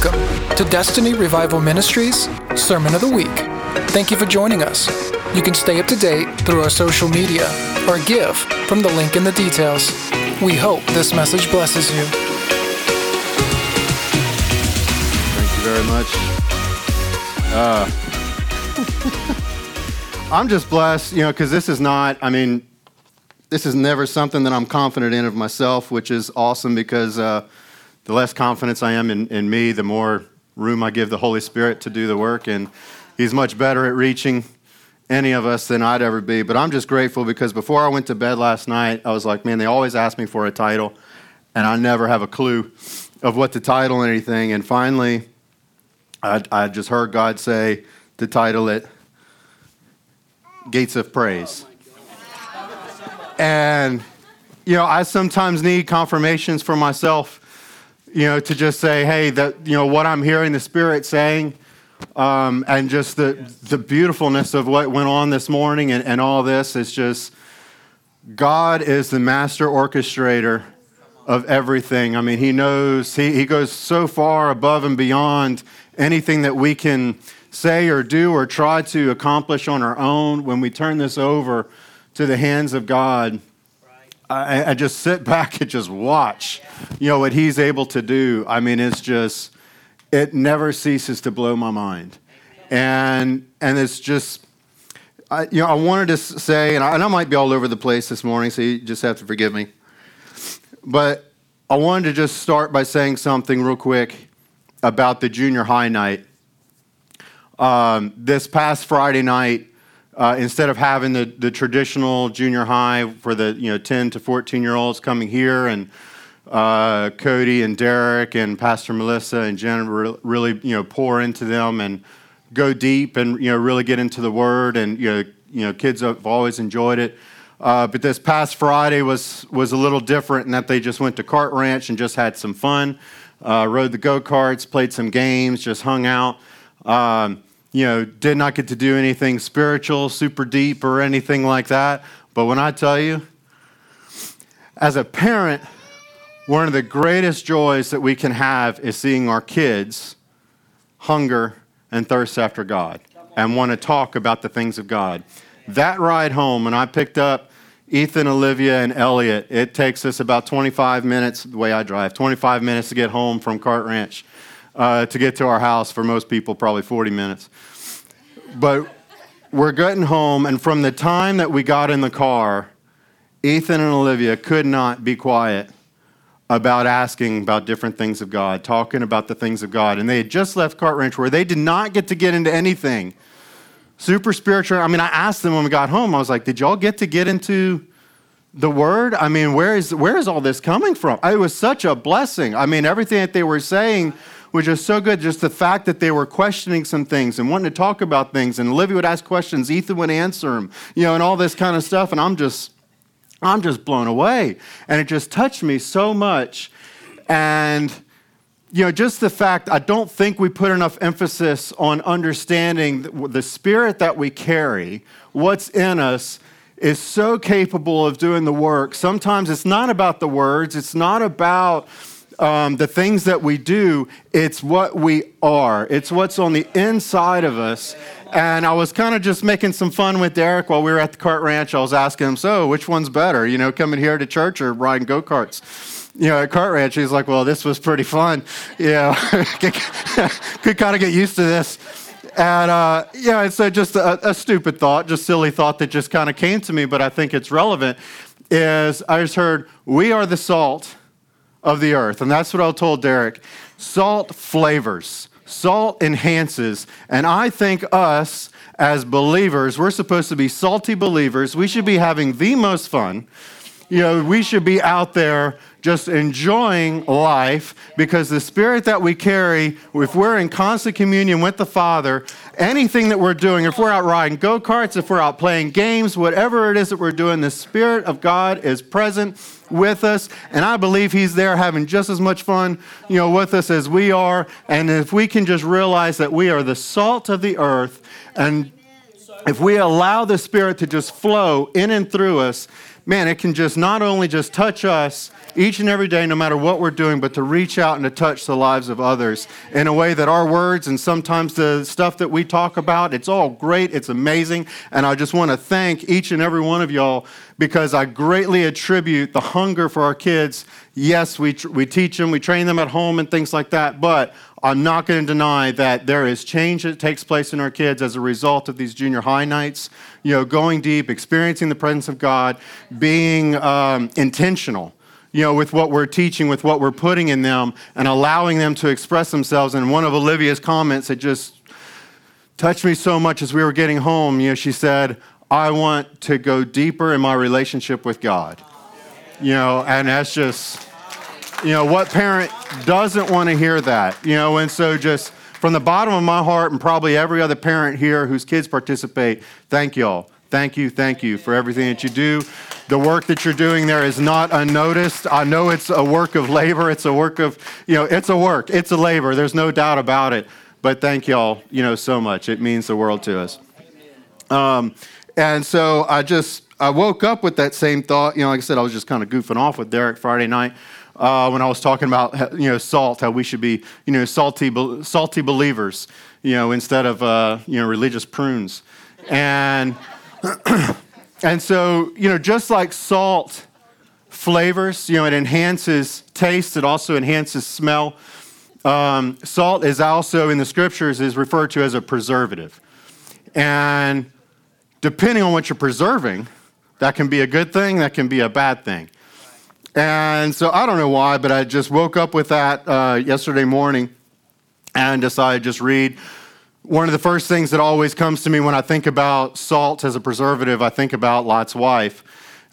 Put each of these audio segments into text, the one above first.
Welcome to Destiny Revival Ministries Sermon of the Week. Thank you for joining us. You can stay up to date through our social media or give from the link in the details. We hope this message blesses you. Thank you very much. Uh, I'm just blessed, you know, because this is not, I mean, this is never something that I'm confident in of myself, which is awesome because uh, the less confidence I am in, in me, the more room I give the Holy Spirit to do the work. And He's much better at reaching any of us than I'd ever be. But I'm just grateful because before I went to bed last night, I was like, man, they always ask me for a title, and I never have a clue of what to title anything. And finally, I, I just heard God say to title it Gates of Praise. And, you know, I sometimes need confirmations for myself, you know, to just say, hey, that, you know, what I'm hearing the Spirit saying, um, and just the, the beautifulness of what went on this morning and, and all this is just, God is the master orchestrator of everything. I mean, He knows, He, he goes so far above and beyond anything that we can say or do or try to accomplish on our own. When we turn this over, to the hands of God, I, just sit back and just watch, you know, what He's able to do. I mean, it's just, it never ceases to blow my mind. And, and it's just, I, you know, I wanted to say, and I, and I might be all over the place this morning, so you just have to forgive me. But I wanted to just start by saying something real quick about the junior high night. Um, this past Friday night, uh, instead of having the, the traditional junior high for the you know 10 to 14 year olds coming here and uh, Cody and Derek and Pastor Melissa and Jen really you know pour into them and go deep and you know really get into the Word and you know you know kids have always enjoyed it. Uh, but this past Friday was was a little different in that they just went to Kart Ranch and just had some fun, uh, rode the go karts, played some games, just hung out. Um, you know, did not get to do anything spiritual, super deep, or anything like that. But when I tell you, as a parent, one of the greatest joys that we can have is seeing our kids hunger and thirst after God and want to talk about the things of God. That ride home, when I picked up Ethan, Olivia, and Elliot, it takes us about 25 minutes, the way I drive, 25 minutes to get home from Kart Ranch uh, to get to our house. For most people, probably 40 minutes. But we're getting home, and from the time that we got in the car, Ethan and Olivia could not be quiet about asking about different things of God, talking about the things of God. And they had just left Kart Ranch where they did not get to get into anything super spiritual. I mean, I asked them when we got home, I was like, Did y'all get to get into the word? I mean, where is, where is all this coming from? It was such a blessing. I mean, everything that they were saying was is so good. Just the fact that they were questioning some things and wanting to talk about things, and Olivia would ask questions, Ethan would answer them, you know, and all this kind of stuff. And I'm just, I'm just blown away. And it just touched me so much. And, you know, just the fact, I don't think we put enough emphasis on understanding the spirit that we carry, what's in us, is so capable of doing the work. Sometimes it's not about the words, it's not about um, the things that we do, it's what we are. It's what's on the inside of us. And I was kind of just making some fun with Derek while we were at the Kart Ranch. I was asking him, so which one's better, you know, coming here to church or riding go karts? You know, at Kart Ranch, he's like, well, this was pretty fun. You know, could kind of get used to this. And uh, yeah, it's a, just a, a stupid thought, just silly thought that just kind of came to me, but I think it's relevant. Is I just heard, we are the salt of the earth. And that's what I told Derek. Salt flavors, salt enhances. And I think us as believers, we're supposed to be salty believers. We should be having the most fun. You know, we should be out there just enjoying life because the spirit that we carry, if we're in constant communion with the Father, anything that we're doing, if we're out riding go karts, if we're out playing games, whatever it is that we're doing, the Spirit of God is present with us. And I believe He's there having just as much fun, you know, with us as we are. And if we can just realize that we are the salt of the earth and if we allow the Spirit to just flow in and through us, man, it can just not only just touch us each and every day, no matter what we're doing, but to reach out and to touch the lives of others in a way that our words and sometimes the stuff that we talk about, it's all great, it's amazing. And I just want to thank each and every one of y'all because I greatly attribute the hunger for our kids. Yes, we, we teach them, we train them at home and things like that, but I'm not going to deny that there is change that takes place in our kids as a result of these junior high nights. You know, going deep, experiencing the presence of God, being um, intentional. You know, with what we're teaching, with what we're putting in them, and allowing them to express themselves. And one of Olivia's comments that just touched me so much as we were getting home, you know, she said, I want to go deeper in my relationship with God. You know, and that's just you know, what parent doesn't want to hear that? You know, and so just from the bottom of my heart and probably every other parent here whose kids participate, thank y'all. Thank you, thank you for everything that you do. The work that you're doing there is not unnoticed. I know it's a work of labor. It's a work of, you know, it's a work. It's a labor. There's no doubt about it. But thank y'all, you know, so much. It means the world to us. Um, and so I just, I woke up with that same thought. You know, like I said, I was just kind of goofing off with Derek Friday night uh, when I was talking about you know salt, how we should be you know salty salty believers, you know instead of uh, you know religious prunes, and and so you know just like salt flavors, you know it enhances taste, it also enhances smell. Um, salt is also in the scriptures is referred to as a preservative, and depending on what you're preserving, that can be a good thing, that can be a bad thing. And so I don't know why, but I just woke up with that uh, yesterday morning and decided just read. One of the first things that always comes to me when I think about salt as a preservative, I think about Lot's wife.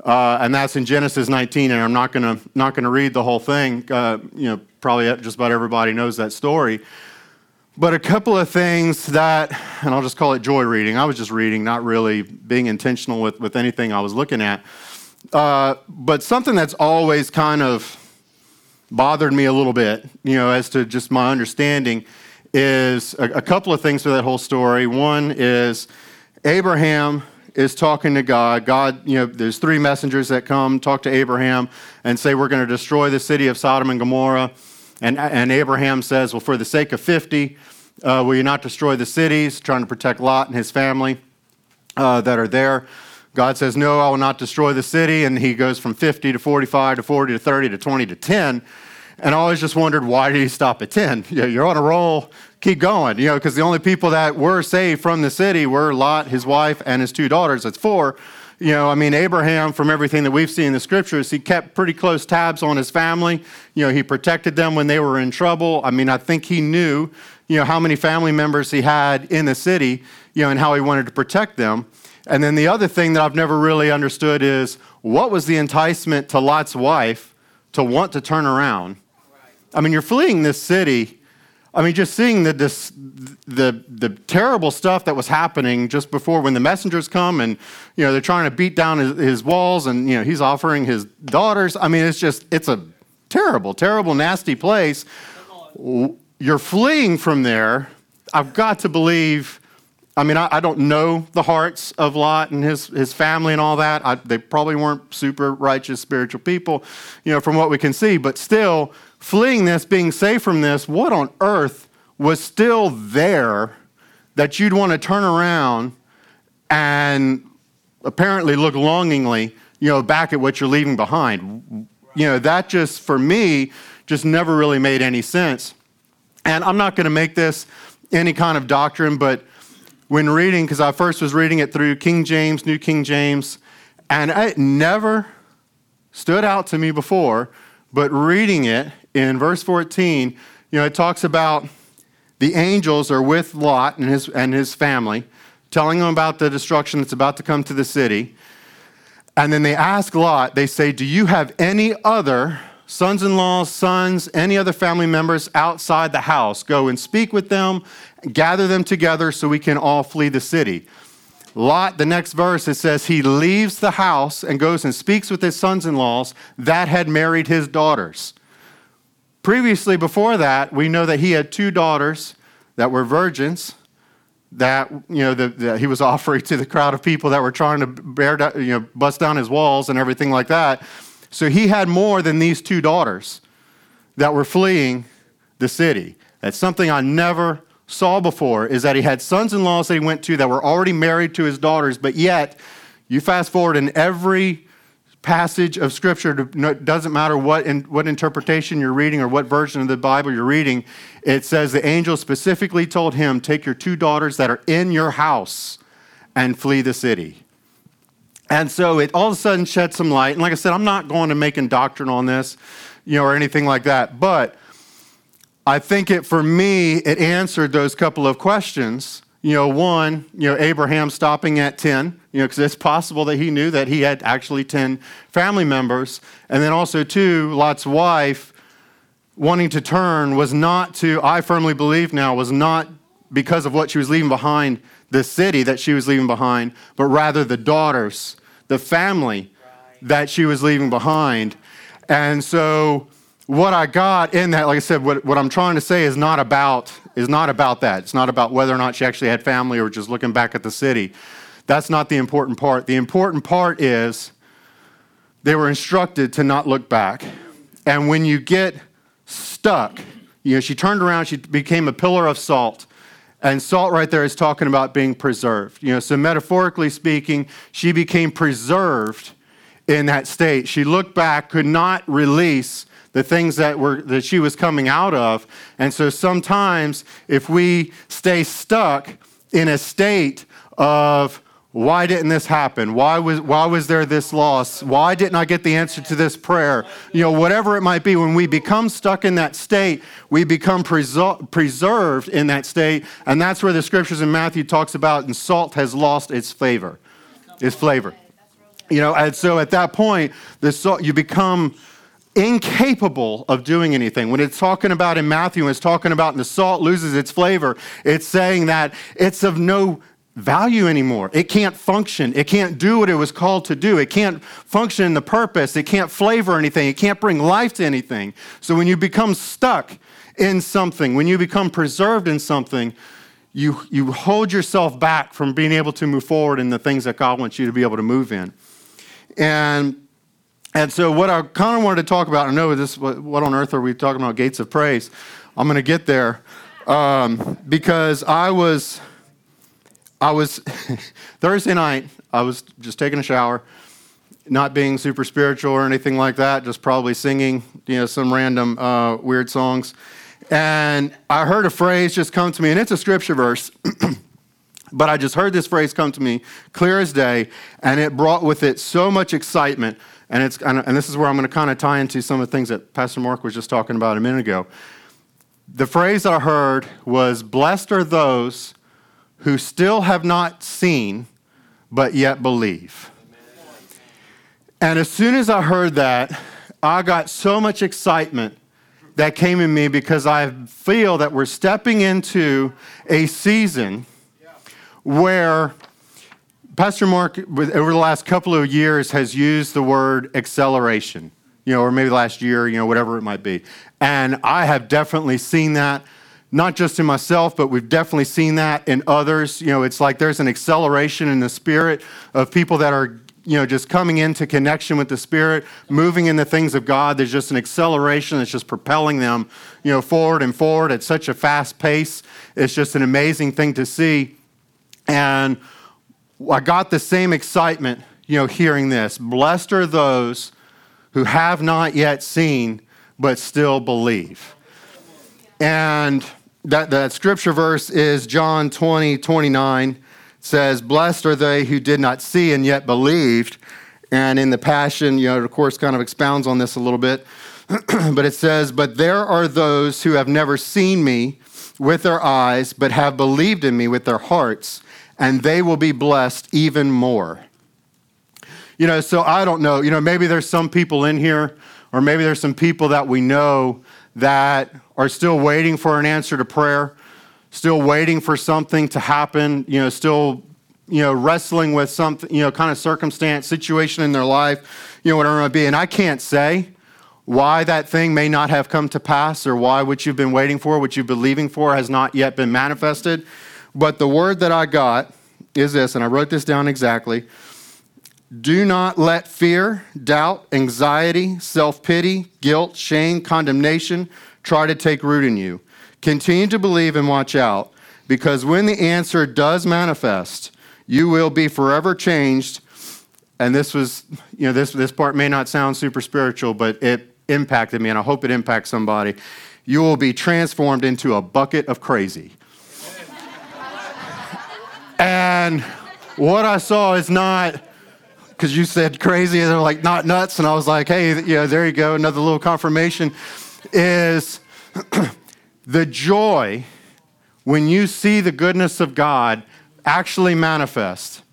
Uh, and that's in Genesis 19, and I'm not going to not gonna read the whole thing. Uh, you know, probably just about everybody knows that story. But a couple of things that, and I'll just call it joy reading. I was just reading, not really being intentional with, with anything I was looking at. Uh, but something that's always kind of bothered me a little bit, you know, as to just my understanding, is a, a couple of things for that whole story. One is Abraham is talking to God. God, you know, there's three messengers that come talk to Abraham and say, We're going to destroy the city of Sodom and Gomorrah. And, and Abraham says, Well, for the sake of 50, uh, will you not destroy the cities? Trying to protect Lot and his family uh, that are there. God says, No, I will not destroy the city. And he goes from 50 to 45 to 40 to 30 to 20 to 10. And I always just wondered, why did he stop at 10? You're on a roll, keep going. You know, because the only people that were saved from the city were Lot, his wife, and his two daughters. That's four. You know, I mean, Abraham, from everything that we've seen in the scriptures, he kept pretty close tabs on his family. You know, he protected them when they were in trouble. I mean, I think he knew, you know, how many family members he had in the city, you know, and how he wanted to protect them. And then the other thing that I've never really understood is what was the enticement to Lot's wife to want to turn around? I mean, you're fleeing this city. I mean, just seeing the, this, the, the terrible stuff that was happening just before when the messengers come and, you know, they're trying to beat down his, his walls and, you know, he's offering his daughters. I mean, it's just, it's a terrible, terrible, nasty place. You're fleeing from there. I've got to believe I mean, I, I, don't know the hearts of Lot and his, his family and all that. I, they probably weren't super righteous spiritual people, you know, from what we can see. But still, fleeing this, being safe from this, what on earth was still there that you'd want to turn around and apparently look longingly, you know, back at what you're leaving behind? You know, that just, for me, just never really made any sense. And I'm not going to make this any kind of doctrine, but when reading, because I first was reading it through King James, New King James, and it never stood out to me before, but reading it in verse 14, you know, it talks about the angels are with Lot and his, and his family, telling them about the destruction that's about to come to the city. And then they ask Lot, they say, Do you have any other sons in law, sons, any other family members outside the house? Go and speak with them gather them together so we can all flee the city. Lot, the next verse, it says, he leaves the house and goes and speaks with his sons in laws that had married his daughters. Previously, before that, we know that he had two daughters that were virgins that you know he was offering to the crowd of people that were trying to bear you know bust down his walls and everything like that So he had more than these two daughters that were fleeing the city. That's something I never saw before is that he had sons-in-laws that he went to that were already married to his daughters, but yet you fast forward in every passage of scripture doesn't matter what in, what interpretation you're reading or what version of the bible you're reading it says the angel specifically told him take your two daughters that are in your house and flee the city. And so it all of a sudden shed some light. And like i said i'm not going to making doctrine on this you know or anything like that. But I think it, for me, it answered those couple of questions. You know, one, you know, Abraham stopping at 10, you know, because it's possible that he knew that he had actually 10 family members. And then also, too, Lot's wife wanting to turn was not to, I firmly believe now, was not because of what she was leaving behind, the city that she was leaving behind, but rather the daughters, the family that she was leaving behind. And so, what I got in that, like I said, what, what I'm trying to say is not about is not about that. It's not about whether or not she actually had family or just looking back at the city. That's not the important part. The important part is they were instructed to not look back. And when you get stuck, you know, she turned around, she became a pillar of salt. And salt right there is talking about being preserved. You know, so metaphorically speaking, she became preserved in that state. She looked back, could not release the things that were that she was coming out of. And so sometimes if we stay stuck in a state of why didn't this happen? Why was, why was there this loss? Why didn't I get the answer to this prayer? You know, whatever it might be, when we become stuck in that state, we become preser- preserved in that state. And that's where the scriptures in Matthew talks about, and salt has lost its flavor, its flavor. You know, and so at that point, the salt, you become incapable of doing anything. When it's talking about in Matthew, it's talking about and the salt loses its flavor, it's saying that it's of no value anymore. It can't function. It can't do what it was called to do. It can't function in the purpose. It can't flavor anything. It can't bring life to anything. So when you become stuck in something, when you become preserved in something, you, you hold yourself back from being able to move forward in the things that God wants you to be able to move in. And and so, what I kind of wanted to talk about, I know this, what, on earth are we talking about? Gates of praise. I'm going to get there um, because I was, I was Thursday night. I was just taking a shower, not being super spiritual or anything like that, just probably singing, you know, some random uh, weird songs. And I heard a phrase just come to me, and it's a scripture verse. but I just heard this phrase come to me clear as day, and it brought with it so much excitement and, it's, and this is where I'm going to kind of tie into some of the things that Pastor Mark was just talking about a minute ago. The phrase I heard was, Blessed are those who still have not seen, but yet believe. And as soon as I heard that, I got so much excitement that came in me because I feel that we're stepping into a season where Pastor Mark, over the last couple of years, has used the word acceleration, you know, or maybe last year, you know, whatever it might be. And I have definitely seen that, not just in myself, but we've definitely seen that in others. You know, it's like there's an acceleration in the spirit of people that are, you know, just coming into connection with the Spirit, moving in the things of God. There's just an acceleration that's just propelling them, you know, forward and forward at such a fast pace. It's just an amazing thing to see. And I got the same excitement, you know, hearing this. Blessed are those who have not yet seen, but still believe. And that, that scripture verse is John 20, 29 says, Blessed are they who did not see and yet believed. And in the Passion, you know, of course, kind of expounds on this a little bit. but it says, But there are those who have never seen me with their eyes, but have believed in me with their hearts and they will be blessed even more. You know, so I don't know. You know, maybe there's some people in here, or maybe there's some people that we know that are still waiting for an answer to prayer, still waiting for something to happen, you know, still, you know, wrestling with something, you know, kind of circumstance, situation in their life, you know, whatever it might be. And I can't say why that thing may not have come to pass or why what you've been waiting for, what you've been believing for, has not yet been manifested. But the word that I got is this, and I wrote this down exactly. Do not let fear, doubt, anxiety, self pity, guilt, shame, condemnation try to take root in you. Continue to believe and watch out, because when the answer does manifest, you will be forever changed. And this was, you know, this, this part may not sound super spiritual, but it impacted me, and I hope it impacts somebody. You will be transformed into a bucket of crazy. and what I saw is not because you said crazy, and they're like not nuts, and I was like, hey, yeah, there you go, another little confirmation. Is the joy when you see the goodness of God actually manifest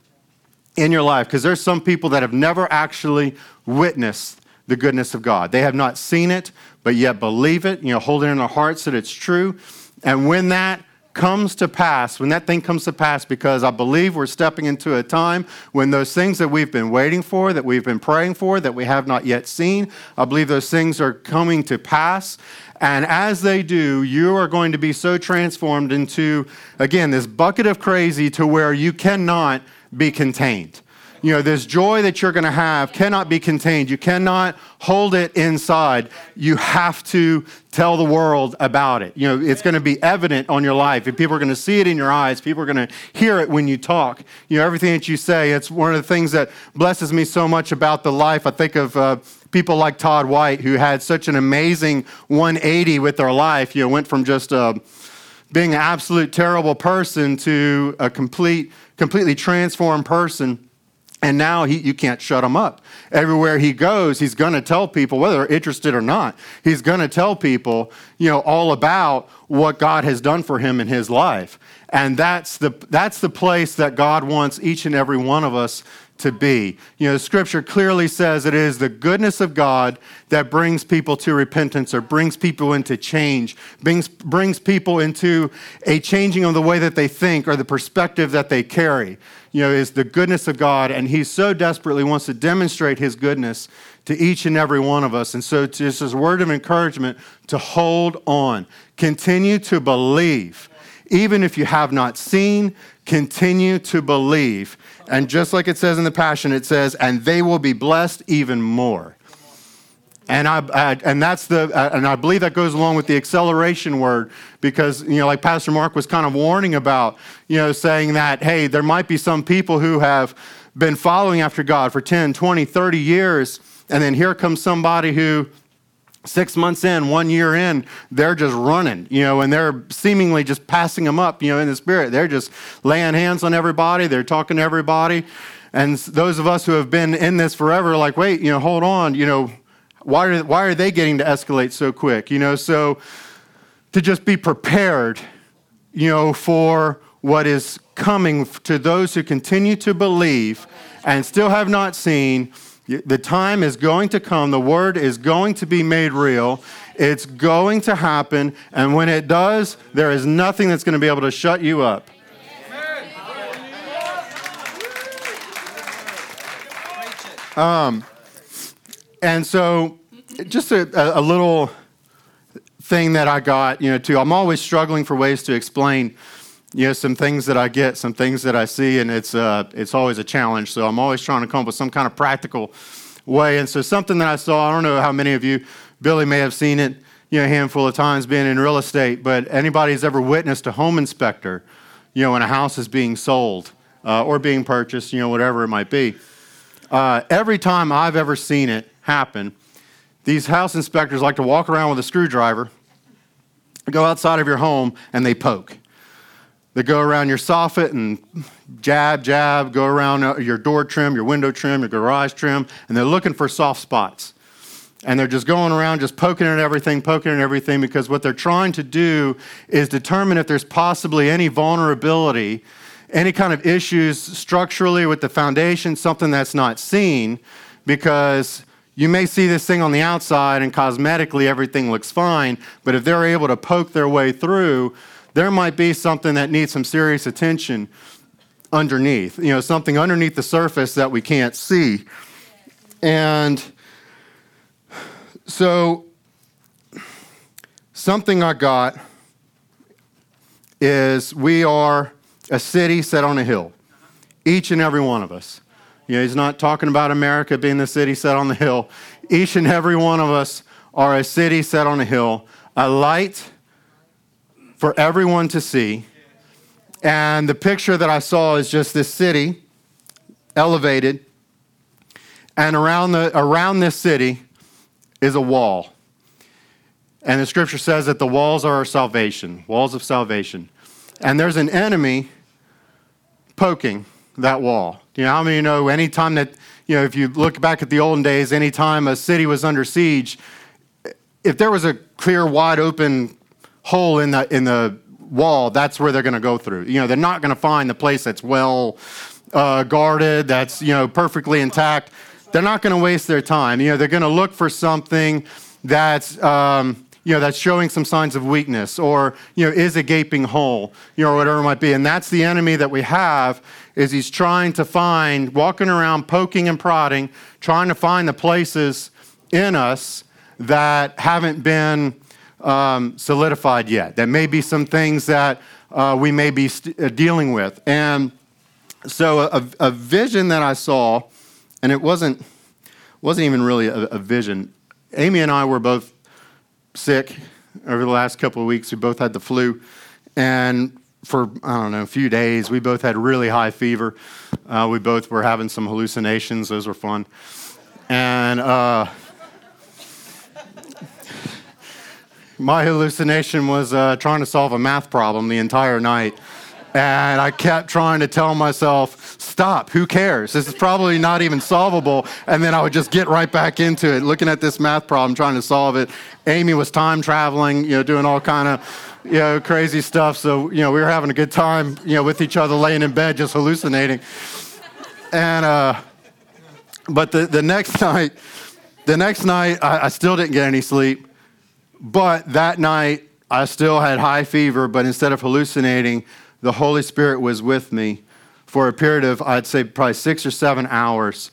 in your life? Because there's some people that have never actually witnessed the goodness of God. They have not seen it, but yet believe it, you know, hold it in their hearts that it's true. And when that comes to pass, when that thing comes to pass, because I believe we're stepping into a time when those things that we've been waiting for, that we've been praying for, that we have not yet seen, I believe those things are coming to pass. And as they do, you are going to be so transformed into, again, this bucket of crazy to where you cannot be contained you know, this joy that you're going to have cannot be contained. You cannot hold it inside. You have to tell the world about it. You know, it's going to be evident on your life. If people are going to see it in your eyes, people are going to hear it when you talk. You know, everything that you say, it's one of the things that blesses me so much about the life. I think of uh, people like Todd White, who had such an amazing 180 with their life. You know, went from just uh, being an absolute terrible person to a complete, completely transformed person and now he, you can't shut him up. Everywhere he goes, he's going to tell people, whether they're interested or not, he's going to tell people, you know, all about what God has done for him in his life. And that's the, that's the place that God wants each and every one of us to be. You know, scripture clearly says it is the goodness of God that brings people to repentance or brings people into change, brings, brings people into a changing of the way that they think or the perspective that they carry. You know, is the goodness of God, and He so desperately wants to demonstrate His goodness to each and every one of us. And so, just as a word of encouragement to hold on, continue to believe. Even if you have not seen, continue to believe and just like it says in the Passion, it says, and they will be blessed even more. And I, I, and that's the uh, and I believe that goes along with the acceleration word because you know like Pastor Mark was kind of warning about you know saying that hey there might be some people who have been following after God for 10, 20, 30 years and then here comes somebody who six months in, one year in, they're just running, you know, and they're seemingly just passing them up, you know, in the spirit. They're just laying hands on everybody, they're talking to everybody. And those of us who have been in this forever, like, wait, you know, hold on, you know, why are, why are they getting to escalate so quick? You know, so to just be prepared, you know, for what is coming to those who continue to believe and still have not seen the time is going to come. The word is going to be made real. It's going to happen. And when it does, there is nothing that's going to be able to shut you up. Um, and so, just a, a little thing that I got, you know, too. I'm always struggling for ways to explain you know some things that I get, some things that I see, and it's uh, it's always a challenge. So I'm always trying to come up with some kind of practical way. And so something that I saw, I don't know how many of you, Billy may have seen it, you know, a handful of times being in real estate, but anybody has ever witnessed a home inspector, you know, when a house is being sold uh, or being purchased, you know, whatever it might be. Uh, every time I've ever seen it happen, these house inspectors like to walk around with a screwdriver, go outside of your home, and they poke. They go around your soffit and jab, jab, go around uh, your door trim, your window trim, your garage trim, and they're looking for soft spots. And they're just going around, just poking at everything, poking at everything, because what they're trying to do is determine if there's possibly any vulnerability, any kind of issues structurally with the foundation, something that's not seen, because you may see this thing on the outside and cosmetically everything looks fine, but if they're able to poke their way through, there might be something that needs some serious attention underneath, you know, something underneath the surface that we can't see. And so, something I got is we are a city set on a hill, each and every one of us. You know, he's not talking about America being the city set on the hill. Each and every one of us are a city set on a hill, a light for everyone to see. And the picture that I saw is just this city elevated. And around, the, around this city is a wall. And the scripture says that the walls are our salvation, walls of salvation. And there's an enemy poking that wall. You know, how many you know anytime that, you know, if you look back at the olden days, anytime a city was under siege, if there was a clear, wide open hole in the, in the wall, that's where they're going to go through. You know, they're not going to find the place that's well uh, guarded, that's, you know, perfectly intact. They're not going to waste their time. You know, they're going to look for something that's, um, you know, that's showing some signs of weakness or, you know, is a gaping hole, you know, whatever it might be. And that's the enemy that we have is he's trying to find, walking around poking and prodding, trying to find the places in us that haven't been um, solidified yet. That may be some things that uh, we may be st- uh, dealing with. And so a, a, vision that I saw, and it wasn't, wasn't even really a, a vision. Amy and I were both sick over the last couple of weeks. We both had the flu. And for, I don't know, a few days, we both had really high fever. Uh, we both were having some hallucinations. Those were fun. And uh, my hallucination was uh, trying to solve a math problem the entire night. And I kept trying to tell myself, stop, who cares? This is probably not even solvable. And then I would just get right back into it, looking at this math problem, trying to solve it. Amy was time traveling, you know, doing all kind of, you know, crazy stuff. So, you know, we were having a good time, you know, with each other, laying in bed, just hallucinating. And, uh, but the, the next night, the next night, I, I still didn't get any sleep. But that night, I still had high fever, but instead of hallucinating, the Holy Spirit was with me for a period of, I'd say, probably six or seven hours,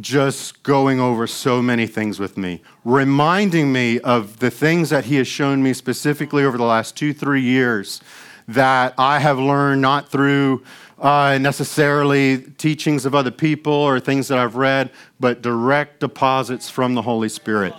just going over so many things with me, reminding me of the things that He has shown me specifically over the last two, three years that I have learned not through uh, necessarily teachings of other people or things that I've read, but direct deposits from the Holy Spirit.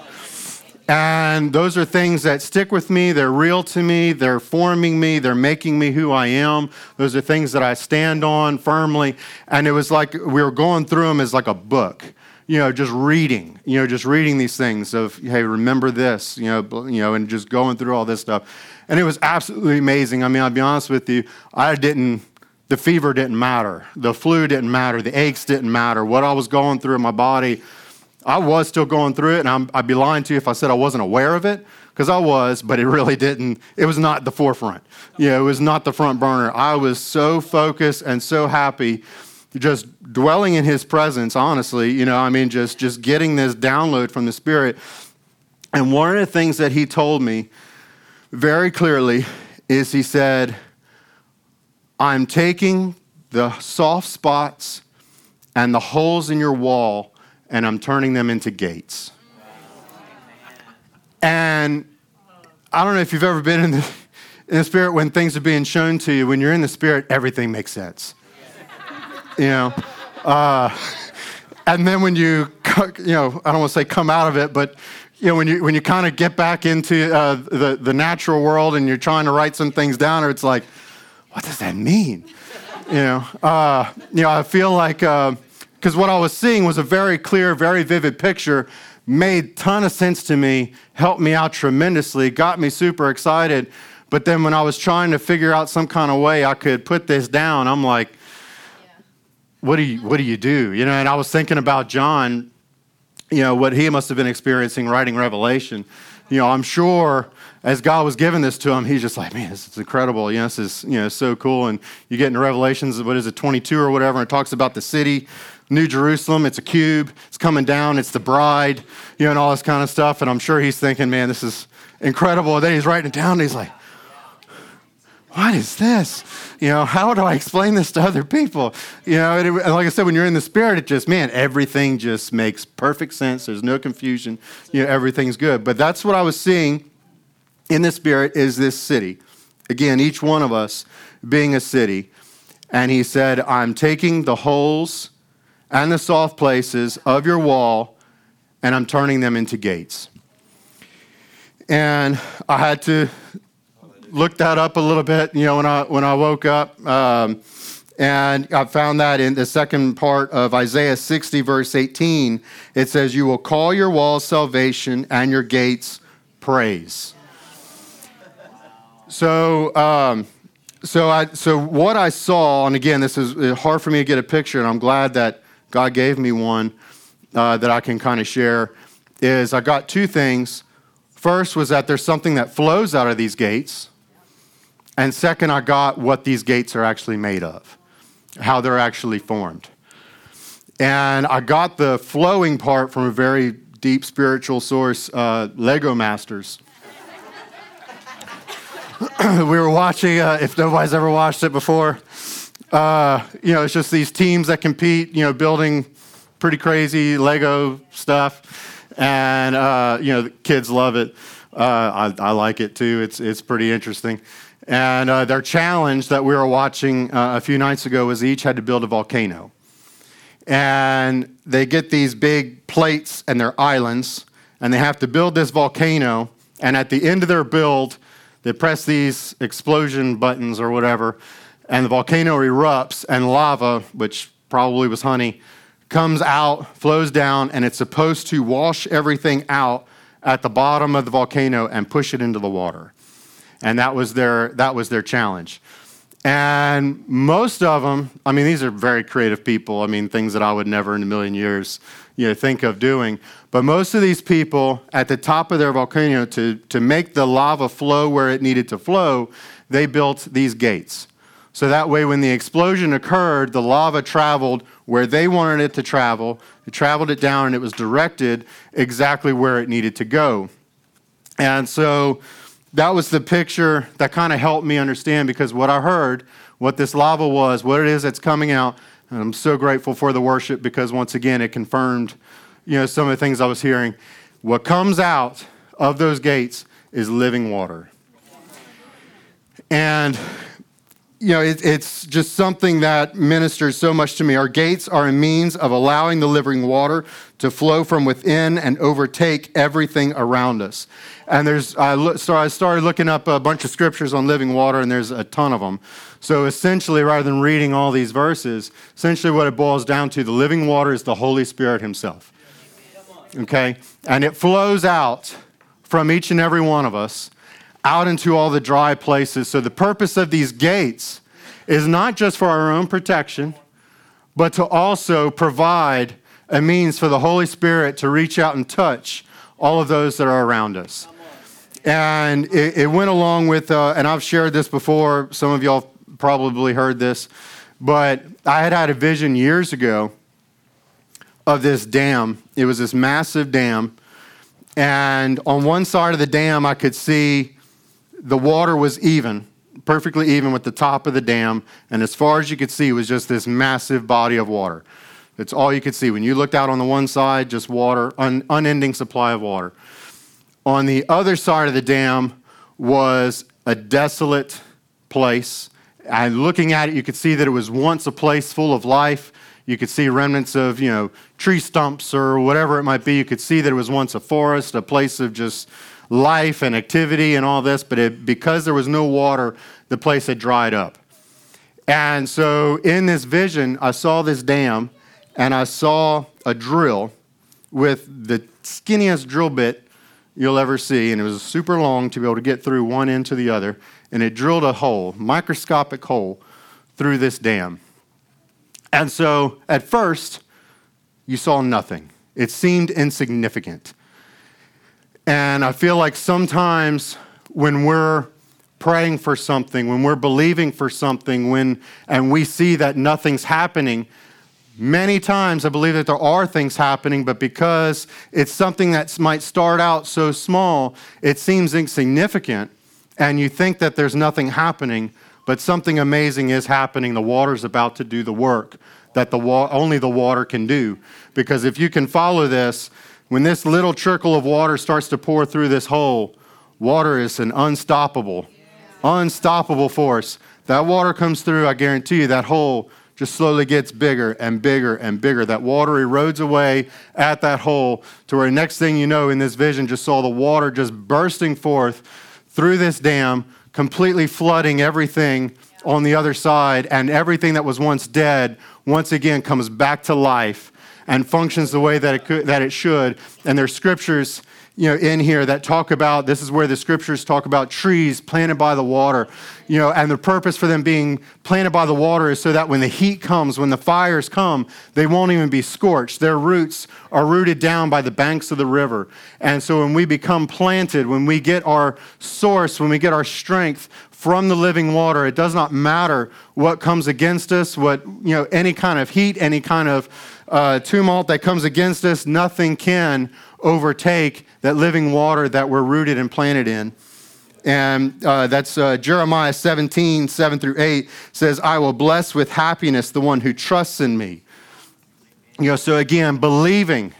And those are things that stick with me. They're real to me. They're forming me. They're making me who I am. Those are things that I stand on firmly. And it was like we were going through them as like a book, you know, just reading, you know, just reading these things of, hey, remember this, you know, you know, and just going through all this stuff. And it was absolutely amazing. I mean, I'll be honest with you, I didn't, the fever didn't matter. The flu didn't matter. The aches didn't matter. What I was going through in my body I was still going through it, and i would be lying to you if I said I wasn't aware of it, because I was, but it really didn't. It was not the forefront. Know, it was not the front burner. I was so focused and so happy, just dwelling in His presence. Honestly, you know, I mean, just just getting this download from the Spirit. And one of the things that He told me very clearly is He said, "I'm taking the soft spots and the holes in your wall." And I'm turning them into gates. And I don't know if you've ever been in the, in the spirit when things are being shown to you. When you're in the spirit, everything makes sense. You know? Uh, and then when you, you know, I don't want to say come out of it, but you know, when you when you kind of get back into uh, the the natural world and you're trying to write some things down, or it's like, what does that mean? You know, uh, you know, I feel like uh, because what I was seeing was a very clear, very vivid picture, made ton of sense to me, helped me out tremendously, got me super excited. But then when I was trying to figure out some kind of way I could put this down, I'm like, what do you what do you do? You know, and I was thinking about John, you know, what he must have been experiencing writing Revelation. You know, I'm sure as God was giving this to him, he's just like, man, this is incredible. You know, this is you know so cool. And you get into Revelations, what is it, 22 or whatever, and it talks about the city New Jerusalem. It's a cube. It's coming down. It's the bride, you know, and all this kind of stuff. And I'm sure he's thinking, man, this is incredible. And then he's writing it down and he's like, what is this? You know, how do I explain this to other people? You know, and, it, and like I said, when you're in the spirit, it just, man, everything just makes perfect sense. There's no confusion. You know, everything's good. But that's what I was seeing in the spirit is this city. Again, each one of us being a city. And he said, I'm taking the holes and the soft places of your wall, and I'm turning them into gates. And I had to look that up a little bit, you know, when I when I woke up. Um, and I found that in the second part of Isaiah 60, verse 18. It says, You will call your walls salvation and your gates praise. So, um, so, I, so what I saw, and again, this is hard for me to get a picture, and I'm glad that God gave me one uh, that I can kind of share, is I got two things. First was that there's something that flows out of these gates. And second, I got what these gates are actually made of, how they're actually formed. And I got the flowing part from a very deep spiritual source, uh, Lego Masters. we were watching, uh, if nobody's ever watched it before, uh, you know, it's just these teams that compete, you know, building pretty crazy Lego stuff. And, uh, you know, the kids love it. Uh, I, I, like it too. It's, it's pretty interesting. And uh, their challenge that we were watching uh, a few nights ago was each had to build a volcano. And they get these big plates and their islands, and they have to build this volcano. And at the end of their build, they press these explosion buttons or whatever, and the volcano erupts, and lava, which probably was honey, comes out, flows down, and it's supposed to wash everything out at the bottom of the volcano and push it into the water and that was their that was their challenge. And most of them, I mean, these are very creative people. I mean, things that I would never in a million years, you know, think of doing. But most of these people, at the top of their volcano, to, to make the lava flow where it needed to flow, they built these gates. So that way, when the explosion occurred, the lava traveled where they wanted it to travel. It traveled it down, and it was directed exactly where it needed to go. And so, that was the picture that kind of helped me understand because what I heard, what this lava was, what it is that's coming out, and I'm so grateful for the worship because once again it confirmed, you know, some of the things I was hearing. What comes out of those gates is living water. And you know, it, it's just something that ministers so much to me. Our gates are a means of allowing the living water to flow from within and overtake everything around us. And there's, I, look, so I started looking up a bunch of scriptures on living water, and there's a ton of them. So essentially, rather than reading all these verses, essentially what it boils down to, the living water is the Holy Spirit Himself. Okay? And it flows out from each and every one of us out into all the dry places. So the purpose of these gates is not just for our own protection, but to also provide a means for the Holy Spirit to reach out and touch all of those that are around us. And it, it went along with, uh, and I've shared this before, some of y'all probably heard this, but I had had a vision years ago of this dam. It was this massive dam. And on one side of the dam, I could see the water was even, perfectly even with the top of the dam. And as far as you could see, was just this massive body of water. That's all you could see. When you looked out on the one side, just water, un- unending supply of water. On the other side of the dam was a desolate place. And looking at it, you could see that it was once a place full of life. You could see remnants of, you know, tree stumps or whatever it might be. You could see that it was once a forest, a place of just life and activity and all this, but it, because there was no water, the place had dried up. And so in this vision, I saw this dam and I saw a drill with the skinniest drill bit you'll ever see, and it was super long to be able to get through one end to the other, and it drilled a hole, microscopic hole, through this dam. And so at first, you saw nothing. It seemed insignificant. And I feel like sometimes when we're praying for something, when we're believing for something, when and we see that nothing's happening, many times I believe that there are things happening, but because it's something that might start out so small, it seems insignificant, and you think that there's nothing happening, but something amazing is happening. The water's about to do the work that the wa- only the water can do. Because if you can follow this, when this little trickle of water starts to pour through this hole, water is an unstoppable, unstoppable force. That water comes through, I guarantee you, that hole just slowly gets bigger and bigger and bigger. That water erodes away at that hole to where next thing you know in this vision, just saw the water just bursting forth through this dam, completely flooding everything on the other side, and everything that was once dead once again comes back to life and functions the way that it, could, that it should. And there's scriptures you know, in here that talk about this is where the scriptures talk about trees planted by the water, you know, and the purpose for them being planted by the water is so that when the heat comes, when the fires come, they won't even be scorched. Their roots are rooted down by the banks of the river. And so when we become planted, when we get our source, when we get our strength from the living water, it does not matter what comes against us, what, you know, any kind of heat, any kind of uh, tumult that comes against us, nothing can overtake that living water that we're rooted and planted in. And uh, that's uh, Jeremiah 17, 7 through 8 says, I will bless with happiness the one who trusts in me. You know, so again, believing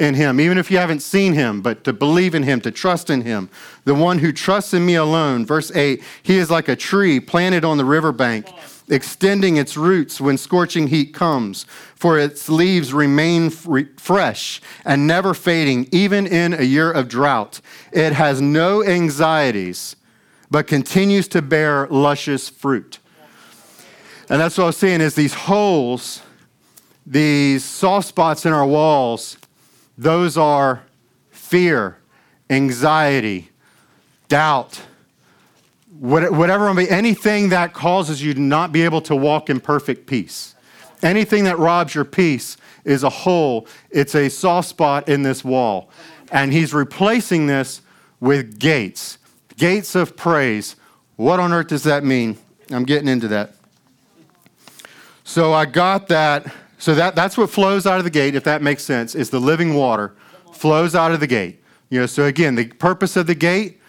in him, even if you haven't seen him, but to believe in him, to trust in him. The one who trusts in me alone. Verse 8, he is like a tree planted on the riverbank extending its roots when scorching heat comes, for its leaves remain fresh and never fading, even in a year of drought. It has no anxieties, but continues to bear luscious fruit. And that's what I was saying is these holes, these soft spots in our walls, those are fear, anxiety, doubt, whatever, may be, anything that causes you to not be able to walk in perfect peace. Anything that robs your peace is a hole, it's a soft spot in this wall. And he's replacing this with gates, gates of praise. What on earth does that mean? I'm getting into that. So I got that. So that, that's what flows out of the gate, if that makes sense, is the living water flows out of the gate. You know, so again, the purpose of the gate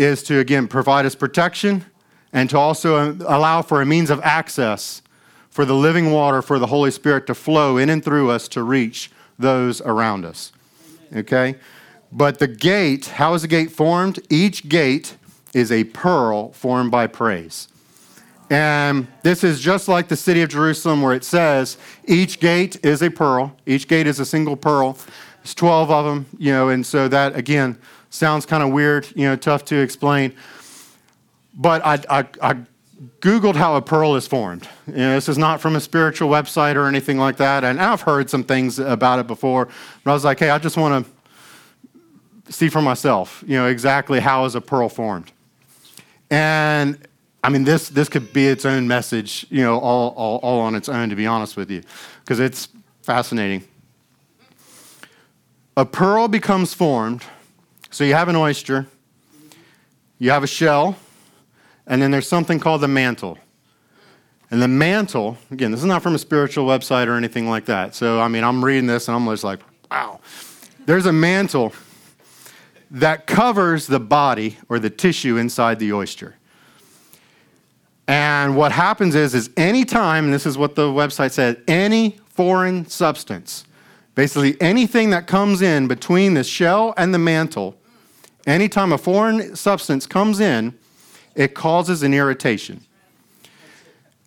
is to, again, provide us protection and to also um, allow for a means of access for the living water for the Holy Spirit to flow in and through us to reach those around us. Okay? But the gate, how is the gate formed? Each gate is a pearl formed by praise. And this is just like the city of Jerusalem, where it says each gate is a pearl, each gate is a single pearl. There's 12 of them, you know, and so that, again, Sounds kind of weird, you know, tough to explain. But I, I, I Googled how a pearl is formed. You know, this is not from a spiritual website or anything like that. And I've heard some things about it before. But I was like, hey, I just want to see for myself, you know, exactly how is a pearl formed. And I mean, this, this could be its own message, you know, all, all, all on its own, to be honest with you, because it's fascinating. A pearl becomes formed so you have an oyster, you have a shell, and then there's something called the mantle. And the mantle, again, this is not from a spiritual website or anything like that. So, I mean, I'm reading this and I'm just like, wow. There's a mantle that covers the body or the tissue inside the oyster. And what happens is, is anytime, and this is what the website said, any foreign substance, basically anything that comes in between the shell and the mantle, Anytime a foreign substance comes in, it causes an irritation.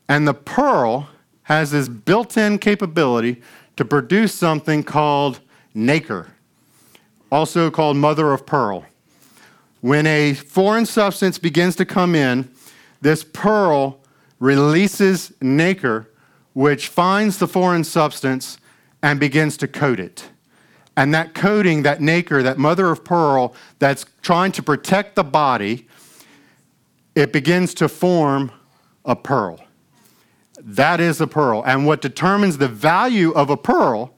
And the pearl has this built in capability to produce something called nacre, also called mother of pearl. When a foreign substance begins to come in, this pearl releases nacre, which finds the foreign substance and begins to coat it. And that coating, that nacre, that mother of pearl that's trying to protect the body, it begins to form a pearl. That is a pearl. And what determines the value of a pearl,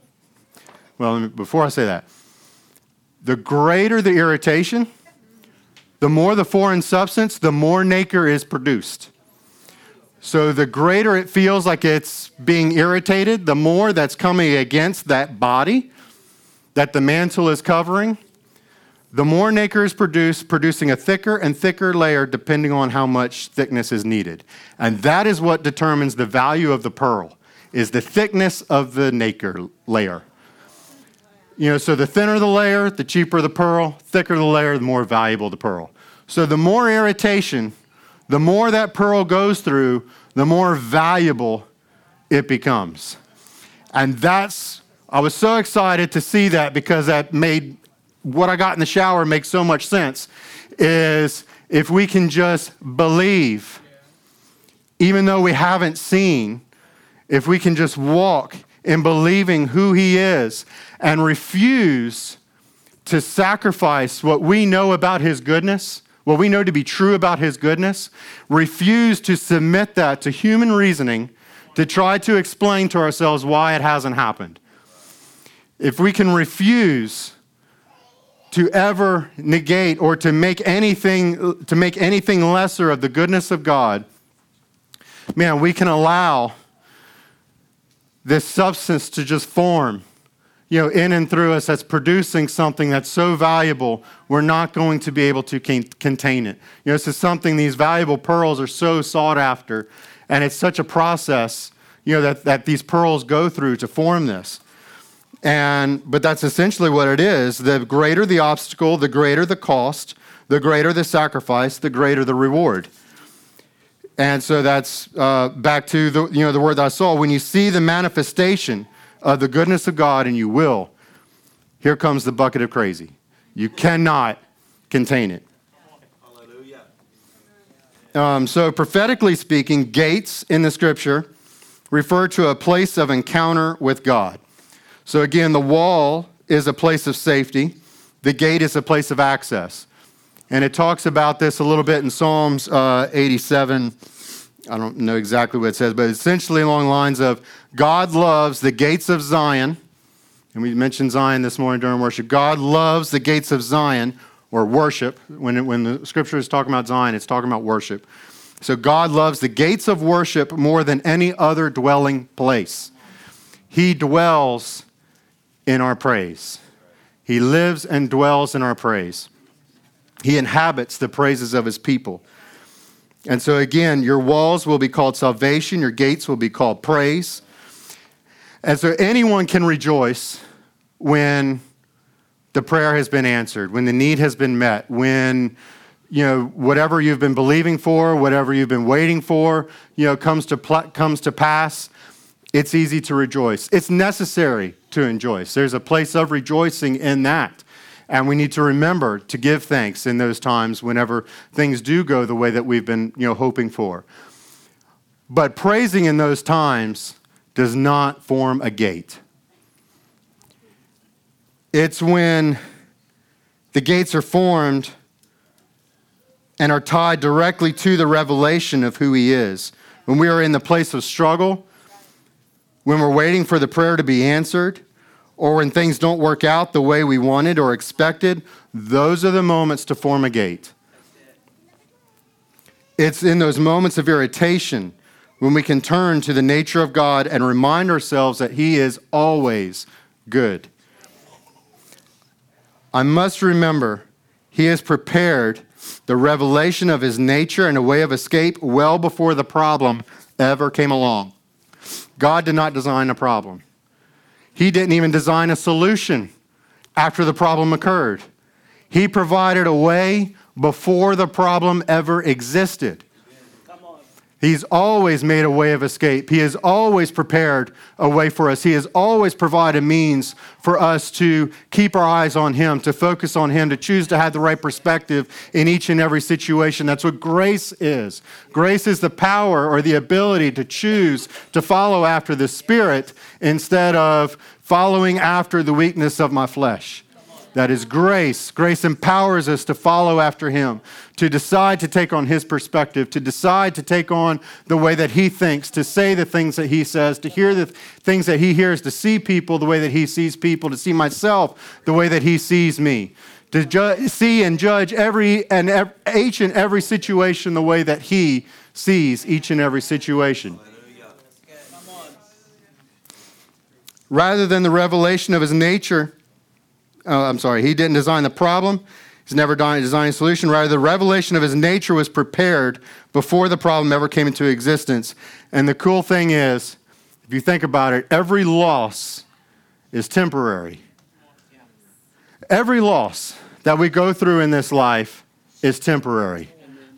well, before I say that, the greater the irritation, the more the foreign substance, the more nacre is produced. So the greater it feels like it's being irritated, the more that's coming against that body, that the mantle is covering, the more nacre is produced, producing a thicker and thicker layer depending on how much thickness is needed. And that is what determines the value of the pearl, is the thickness of the nacre layer. You know, so the thinner the layer, the cheaper the pearl, thicker the layer, the more valuable the pearl. So the more irritation, the more that pearl goes through, the more valuable it becomes. And that's, I was so excited to see that because that made what I got in the shower make so much sense. Is if we can just believe, even though we haven't seen, if we can just walk in believing who He is and refuse to sacrifice what we know about His goodness, what we know to be true about His goodness, refuse to submit that to human reasoning to try to explain to ourselves why it hasn't happened. If we can refuse to ever negate or to make anything to make anything lesser of the goodness of God, man, we can allow this substance to just form you know, in and through us that's producing something that's so valuable, we're not going to be able to contain it. You know, this is something, these valuable pearls are so sought after, and it's such a process, you know, that, that these pearls go through to form this. And, but that's essentially what it is. The greater the obstacle, the greater the cost, the greater the sacrifice, the greater the reward. And so that's uh, back to the, you know, the word that I saw. When you see the manifestation, of the goodness of God, and you will, here comes the bucket of crazy. You cannot contain it. Um, so, prophetically speaking, gates in the scripture refer to a place of encounter with God. So, again, the wall is a place of safety, the gate is a place of access. And it talks about this a little bit in Psalms uh, 87. I don't know exactly what it says, but essentially along lines of God loves the gates of Zion. And we mentioned Zion this morning during worship. God loves the gates of Zion or worship. When, it, when the scripture is talking about Zion, it's talking about worship. So God loves the gates of worship more than any other dwelling place. He dwells in our praise. He lives and dwells in our praise. He inhabits the praises of his people. And so, again, your walls will be called salvation, your gates will be called praise. And so, anyone can rejoice when the prayer has been answered, when the need has been met, when you know whatever you've been believing for, whatever you've been waiting for, you know comes to pl- comes to pass. It's easy to rejoice. It's necessary to rejoice. There's a place of rejoicing in that. And we need to remember to give thanks in those times whenever things do go the way that we've been you know, hoping for. But praising in those times does not form a gate. It's when the gates are formed and are tied directly to the revelation of who He is. When we are in the place of struggle, when we're waiting for the prayer to be answered, or when things don't work out the way we wanted or expected, those are the moments to form a gate. It's in those moments of irritation when we can turn to the nature of God and remind ourselves that He is always good. I must remember He has prepared the revelation of His nature and a way of escape well before the problem ever came along. God did not design a problem. He didn't even design a solution after the problem occurred. He provided a way before the problem ever existed. He's always made a way of escape. He has always prepared a way for us. He has always provided means for us to keep our eyes on Him, to focus on Him, to choose to have the right perspective in each and every situation. That's what grace is. Grace is the power or the ability to choose to follow after the Spirit instead of following after the weakness of my flesh. That is grace. Grace empowers us to follow after Him, to decide to take on His perspective, to decide to take on the way that He thinks, to say the things that He says, to hear the things that He hears, to see people the way that He sees people, to see myself the way that He sees me, to ju- see and judge every and ev- each and every situation the way that He sees each and every situation. Rather than the revelation of His nature, oh, I'm sorry, he didn't design the problem. He's never designed a solution. Rather, the revelation of his nature was prepared before the problem ever came into existence. And the cool thing is, if you think about it, every loss is temporary. Every loss that we go through in this life is temporary.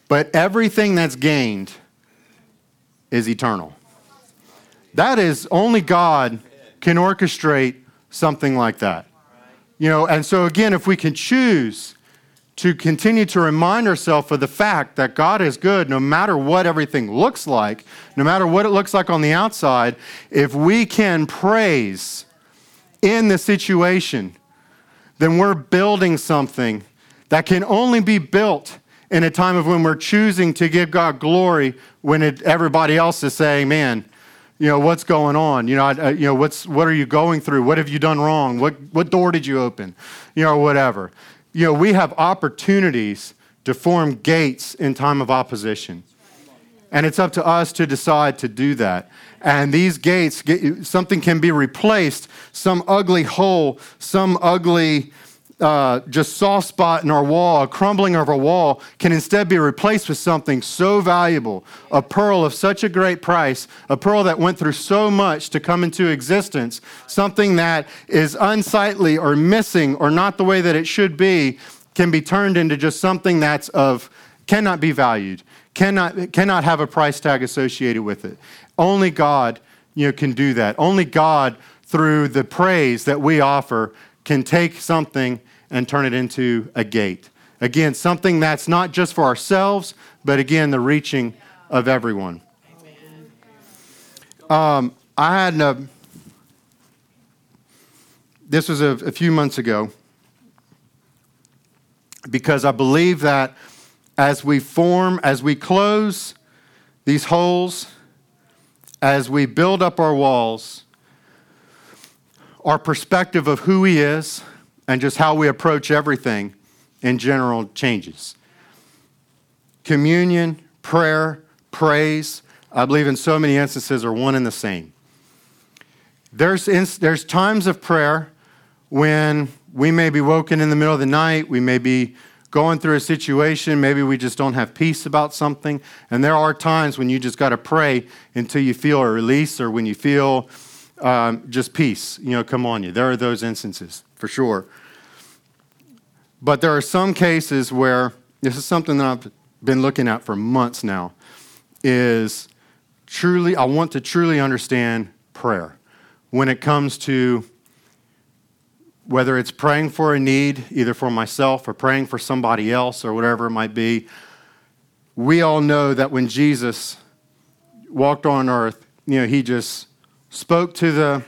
But everything that's gained is eternal. That is only God can orchestrate something like that. You know, and so again, if we can choose to continue to remind ourselves of the fact that God is good no matter what everything looks like, no matter what it looks like on the outside, if we can praise in the situation, then we're building something that can only be built in a time of when we're choosing to give God glory when it, everybody else is saying, man, you know, what's going on? You know, I, you know, what's, what are you going through? What have you done wrong? What, what door did you open? You know, whatever. You know, we have opportunities to form gates in time of opposition. And it's up to us to decide to do that. And these gates, something can be replaced, some ugly hole, some ugly uh, just soft spot in our wall, a crumbling of our wall, can instead be replaced with something so valuable, a pearl of such a great price, a pearl that went through so much to come into existence, something that is unsightly or missing or not the way that it should be, can be turned into just something that's of cannot be valued, cannot cannot have a price tag associated with it. Only God, you know, can do that. Only God, through the praise that we offer, can take something and turn it into a gate. Again, something that's not just for ourselves, but again, the reaching of everyone. Um, I had a, this was a, a few months ago because I believe that as we form, as we close these holes, as we build up our walls, our perspective of who He is and just how we approach everything in general changes. Communion, prayer, praise, I believe in so many instances are one and the same. There's, there's times of prayer when we may be woken in the middle of the night, we may be going through a situation, maybe we just don't have peace about something. And there are times when you just got to pray until you feel a release or when you feel um, just peace, you know, come on you. There are those instances for sure. But there are some cases where this is something that I've been looking at for months now is truly I want to truly understand prayer when it comes to whether it's praying for a need either for myself or praying for somebody else or whatever it might be. We all know that when Jesus walked on earth, you know, he just spoke to the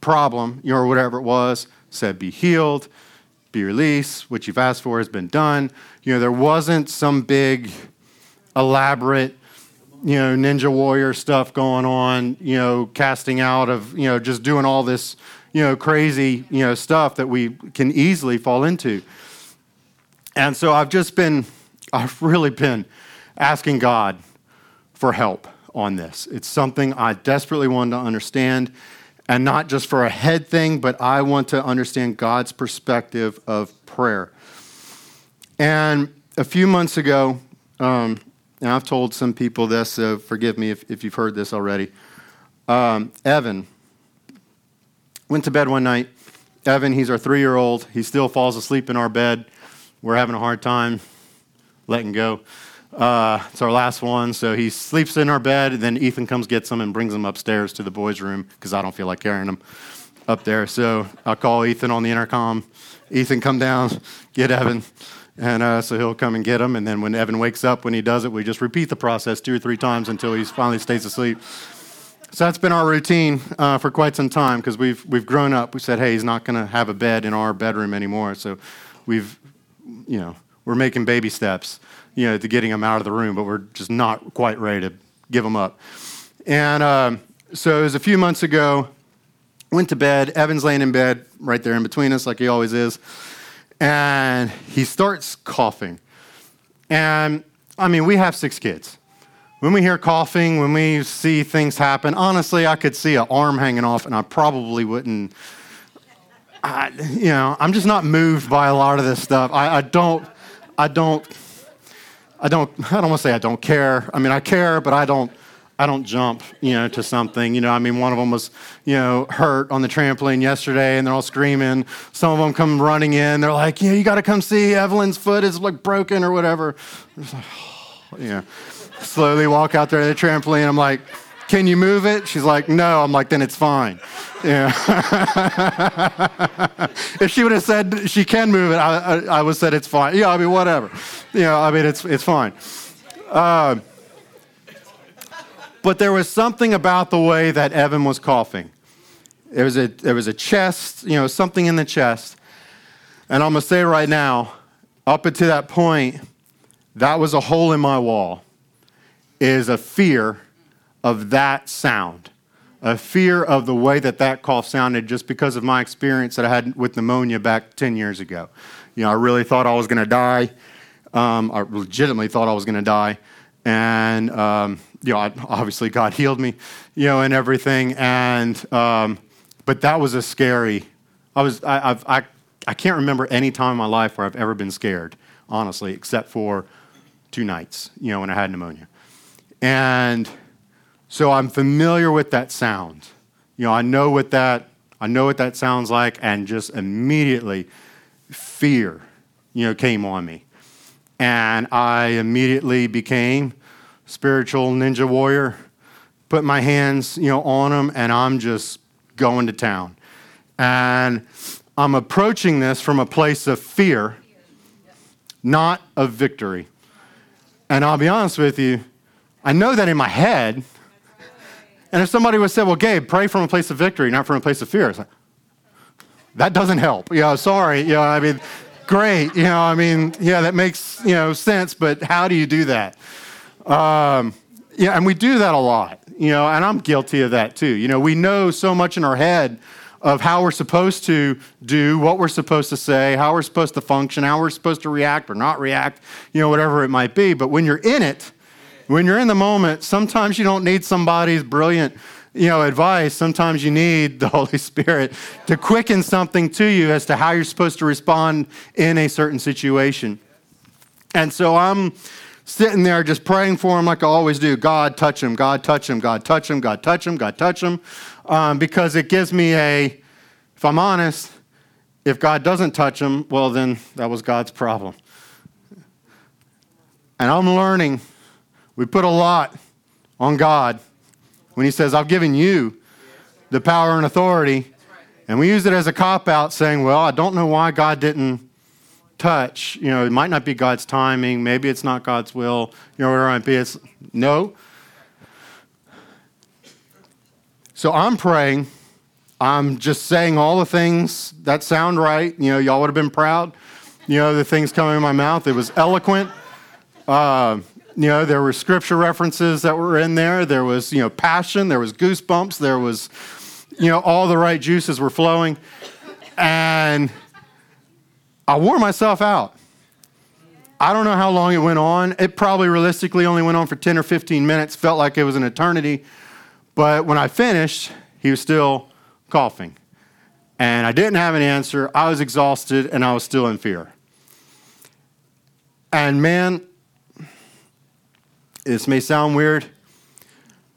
problem, or whatever it was, said, be healed, be released, what you've asked for has been done. You know, there wasn't some big, elaborate, you know, ninja warrior stuff going on, you know, casting out of, you know, just doing all this, you know, crazy, you know, stuff that we can easily fall into. And so I've just been, I've really been asking God for help on this. It's something I desperately want to understand, and not just for a head thing, but I want to understand God's perspective of prayer. And a few months ago, um, and I've told some people this, so forgive me if, if you've heard this already. Um, Evan went to bed one night. Evan, he's our three year old. He still falls asleep in our bed. We're having a hard time letting go. Uh, it's our last one, so he sleeps in our bed. Then Ethan comes, gets him, and brings him upstairs to the boys' room because I don't feel like carrying him up there. So I'll call Ethan on the intercom. Ethan, come down, get Evan. And uh, so he'll come and get him. And then when Evan wakes up, when he does it, we just repeat the process two or three times until he finally stays asleep. So that's been our routine uh, for quite some time because we've, we've grown up. We said, hey, he's not going to have a bed in our bedroom anymore. So we've, you know, we're making baby steps you know, to getting him out of the room, but we're just not quite ready to give him up. And um, so it was a few months ago. Went to bed. Evan's laying in bed right there in between us, like he always is. And he starts coughing. And I mean, we have six kids. When we hear coughing, when we see things happen, honestly, I could see an arm hanging off, and I probably wouldn't. I, you know, I'm just not moved by a lot of this stuff. I, I don't. I don't I don't, I don't want to say I don't care. I mean, I care, but I don't, I don't jump, you know, to something. You know, I mean, one of them was, you know, hurt on the trampoline yesterday, and they're all screaming. Some of them come running in. They're like, yeah, you got to come see Evelyn's foot is like broken or whatever. I'm Like, oh, yeah. Slowly walk out there to the trampoline. I'm like, Can you move it? She's like, No. I'm like, Then it's fine. Yeah. if she would have said she can move it, I, I, I would have said it's fine. Yeah, I mean, whatever. Know, I mean, it's, it's fine. Uh, but there was something about the way that Evan was coughing. There was a, there was a chest, you know, something in the chest. And I'm going to say right now, up until that point, that was a hole in my wall, is a fear of that sound, a fear of the way that that cough sounded just because of my experience that I had with pneumonia back 10 years ago. You know, I really thought I was going to die. Um, I legitimately thought I was going to die. And, um, you know, obviously God healed me, you know, and everything. And, um, but that was a scary, I was, I, I've, I, I can't remember any time in my life where I've ever been scared, honestly, except for two nights, you know, when I had pneumonia. And so I'm familiar with that sound. You know, I know what that, I know what that sounds like, and just immediately fear, you know, came on me. And I immediately became spiritual ninja warrior, put my hands, you know, on them, and I'm just going to town. And I'm approaching this from a place of fear, not of victory. And I'll be honest with you, I know that in my head. And if somebody would say, well, Gabe, pray from a place of victory, not from a place of fear, like, that doesn't help. Yeah, sorry. Know, I mean, great. You know, I mean, yeah, that makes, you know, sense, but how do you do that? Um, yeah, and we do that a lot, you know, and I'm guilty of that too. You know, we know so much in our head of how we're supposed to do, what we're supposed to say, how we're supposed to function, how we're supposed to react or not react, you know, whatever it might be. But when you're in it, when you're in the moment, sometimes you don't need somebody's brilliant, you know, advice. Sometimes you need the Holy Spirit to quicken something to you as to how you're supposed to respond in a certain situation. And so I'm sitting there just praying for him like I always do. God, touch him. God, touch him. God, touch him. God, touch him. God, touch him. Um, because it gives me a, if I'm honest, if God doesn't touch him, well, then that was God's problem. And I'm learning, we put a lot on God when He says, I've given you the power and authority. And we use it as a cop out saying, well, I don't know why God didn't touch, you know, it might not be God's timing, maybe it's not God's will, you know, whatever it might be. It's no. So I'm praying. I'm just saying all the things that sound right. You know, y'all would have been proud. You know, the things coming in my mouth. It was eloquent. Uh, you know, there were scripture references that were in there. There was, you know, passion. There was goosebumps. There was, you know, all the right juices were flowing. And I wore myself out. I don't know how long it went on. It probably realistically only went on for 10 or 15 minutes, felt like it was an eternity. But when I finished, he was still coughing. And I didn't have an answer. I was exhausted and I was still in fear. And man, this may sound weird,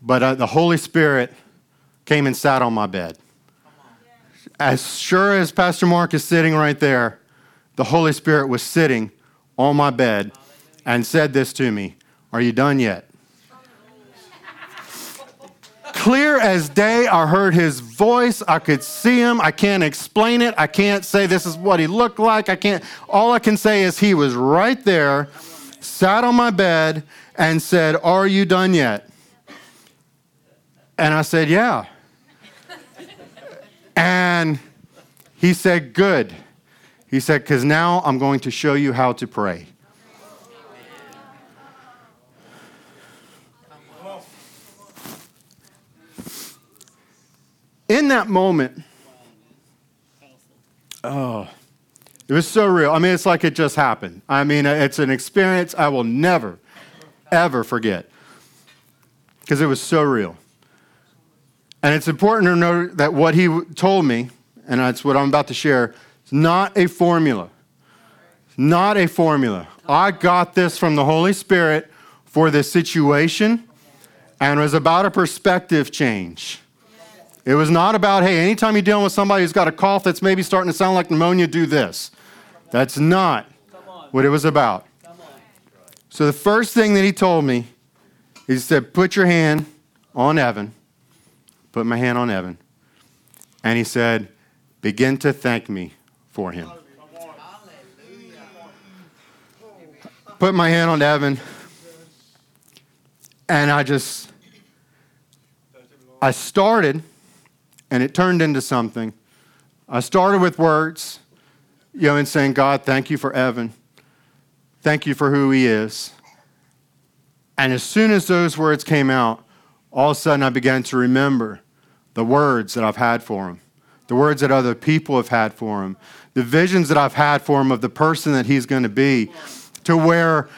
but uh, the Holy Spirit came and sat on my bed. As sure as Pastor Mark is sitting right there, the Holy Spirit was sitting on my bed and said this to me Are you done yet? Clear as day, I heard his voice. I could see him. I can't explain it. I can't say this is what he looked like. I can't. All I can say is he was right there, sat on my bed, and said, Are you done yet? And I said, Yeah. And he said, Good. He said, Because now I'm going to show you how to pray. In that moment, oh, it was so real. I mean, it's like it just happened. I mean, it's an experience I will never, ever forget because it was so real. And it's important to know that what he told me, and that's what I'm about to share, is not a formula. Not a formula. I got this from the Holy Spirit for this situation and it was about a perspective change. It was not about, hey, anytime you're dealing with somebody who's got a cough that's maybe starting to sound like pneumonia, do this. That's not what it was about. So the first thing that he told me, he said, put your hand on Evan, put my hand on Evan, and he said, Begin to thank me for him. Put my hand on Evan, and I just, I started, and it turned into something. I started with words, you know, and saying, God, thank you for Evan. Thank you for who he is. And as soon as those words came out, all of a sudden I began to remember the words that I've had for him, the words that other people have had for him, the visions that I've had for him of the person that he's going to be, to where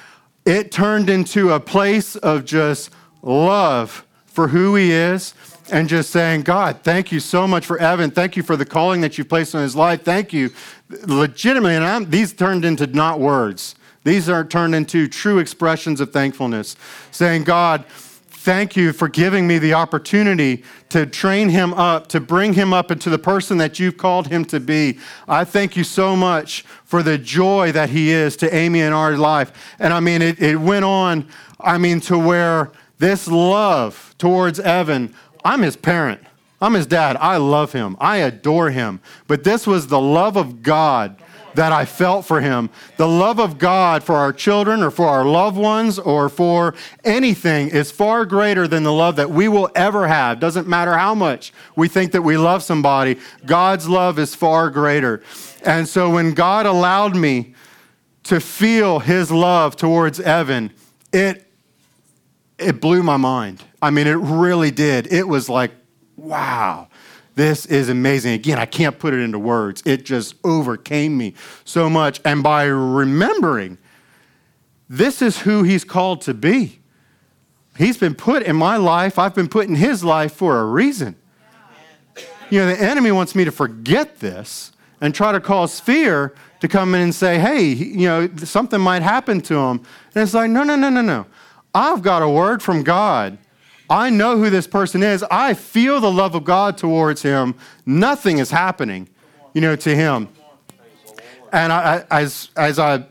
it turned into a place of just love for who he is and just saying, God, thank you so much for Evan. Thank you for the calling that you've placed on his life. Thank you. Legitimately, and I'm, these turned into not words. These are turned into true expressions of thankfulness, saying, God, thank you for giving me the opportunity to train him up, to bring him up into the person that you've called him to be. I thank you so much for the joy that he is to Amy in our life. And I mean, it, it went on, I mean, to where this love towards Evan, I'm his parent. I'm his dad. I love him. I adore him. But this was the love of God that I felt for him. The love of God for our children or for our loved ones or for anything is far greater than the love that we will ever have. Doesn't matter how much we think that we love somebody, God's love is far greater. And so when God allowed me to feel his love towards Evan, it it blew my mind. I mean, it really did. It was like, wow. This is amazing. Again, I can't put it into words. It just overcame me so much. And by remembering, this is who he's called to be. He's been put in my life, I've been put in his life for a reason. You know, the enemy wants me to forget this and try to cause fear to come in and say, hey, you know, something might happen to him. And it's like, no, no, no, no, no. I've got a word from God I know who this person is. I feel the love of God towards him. Nothing is happening, you know, to him. And I, as, as, I,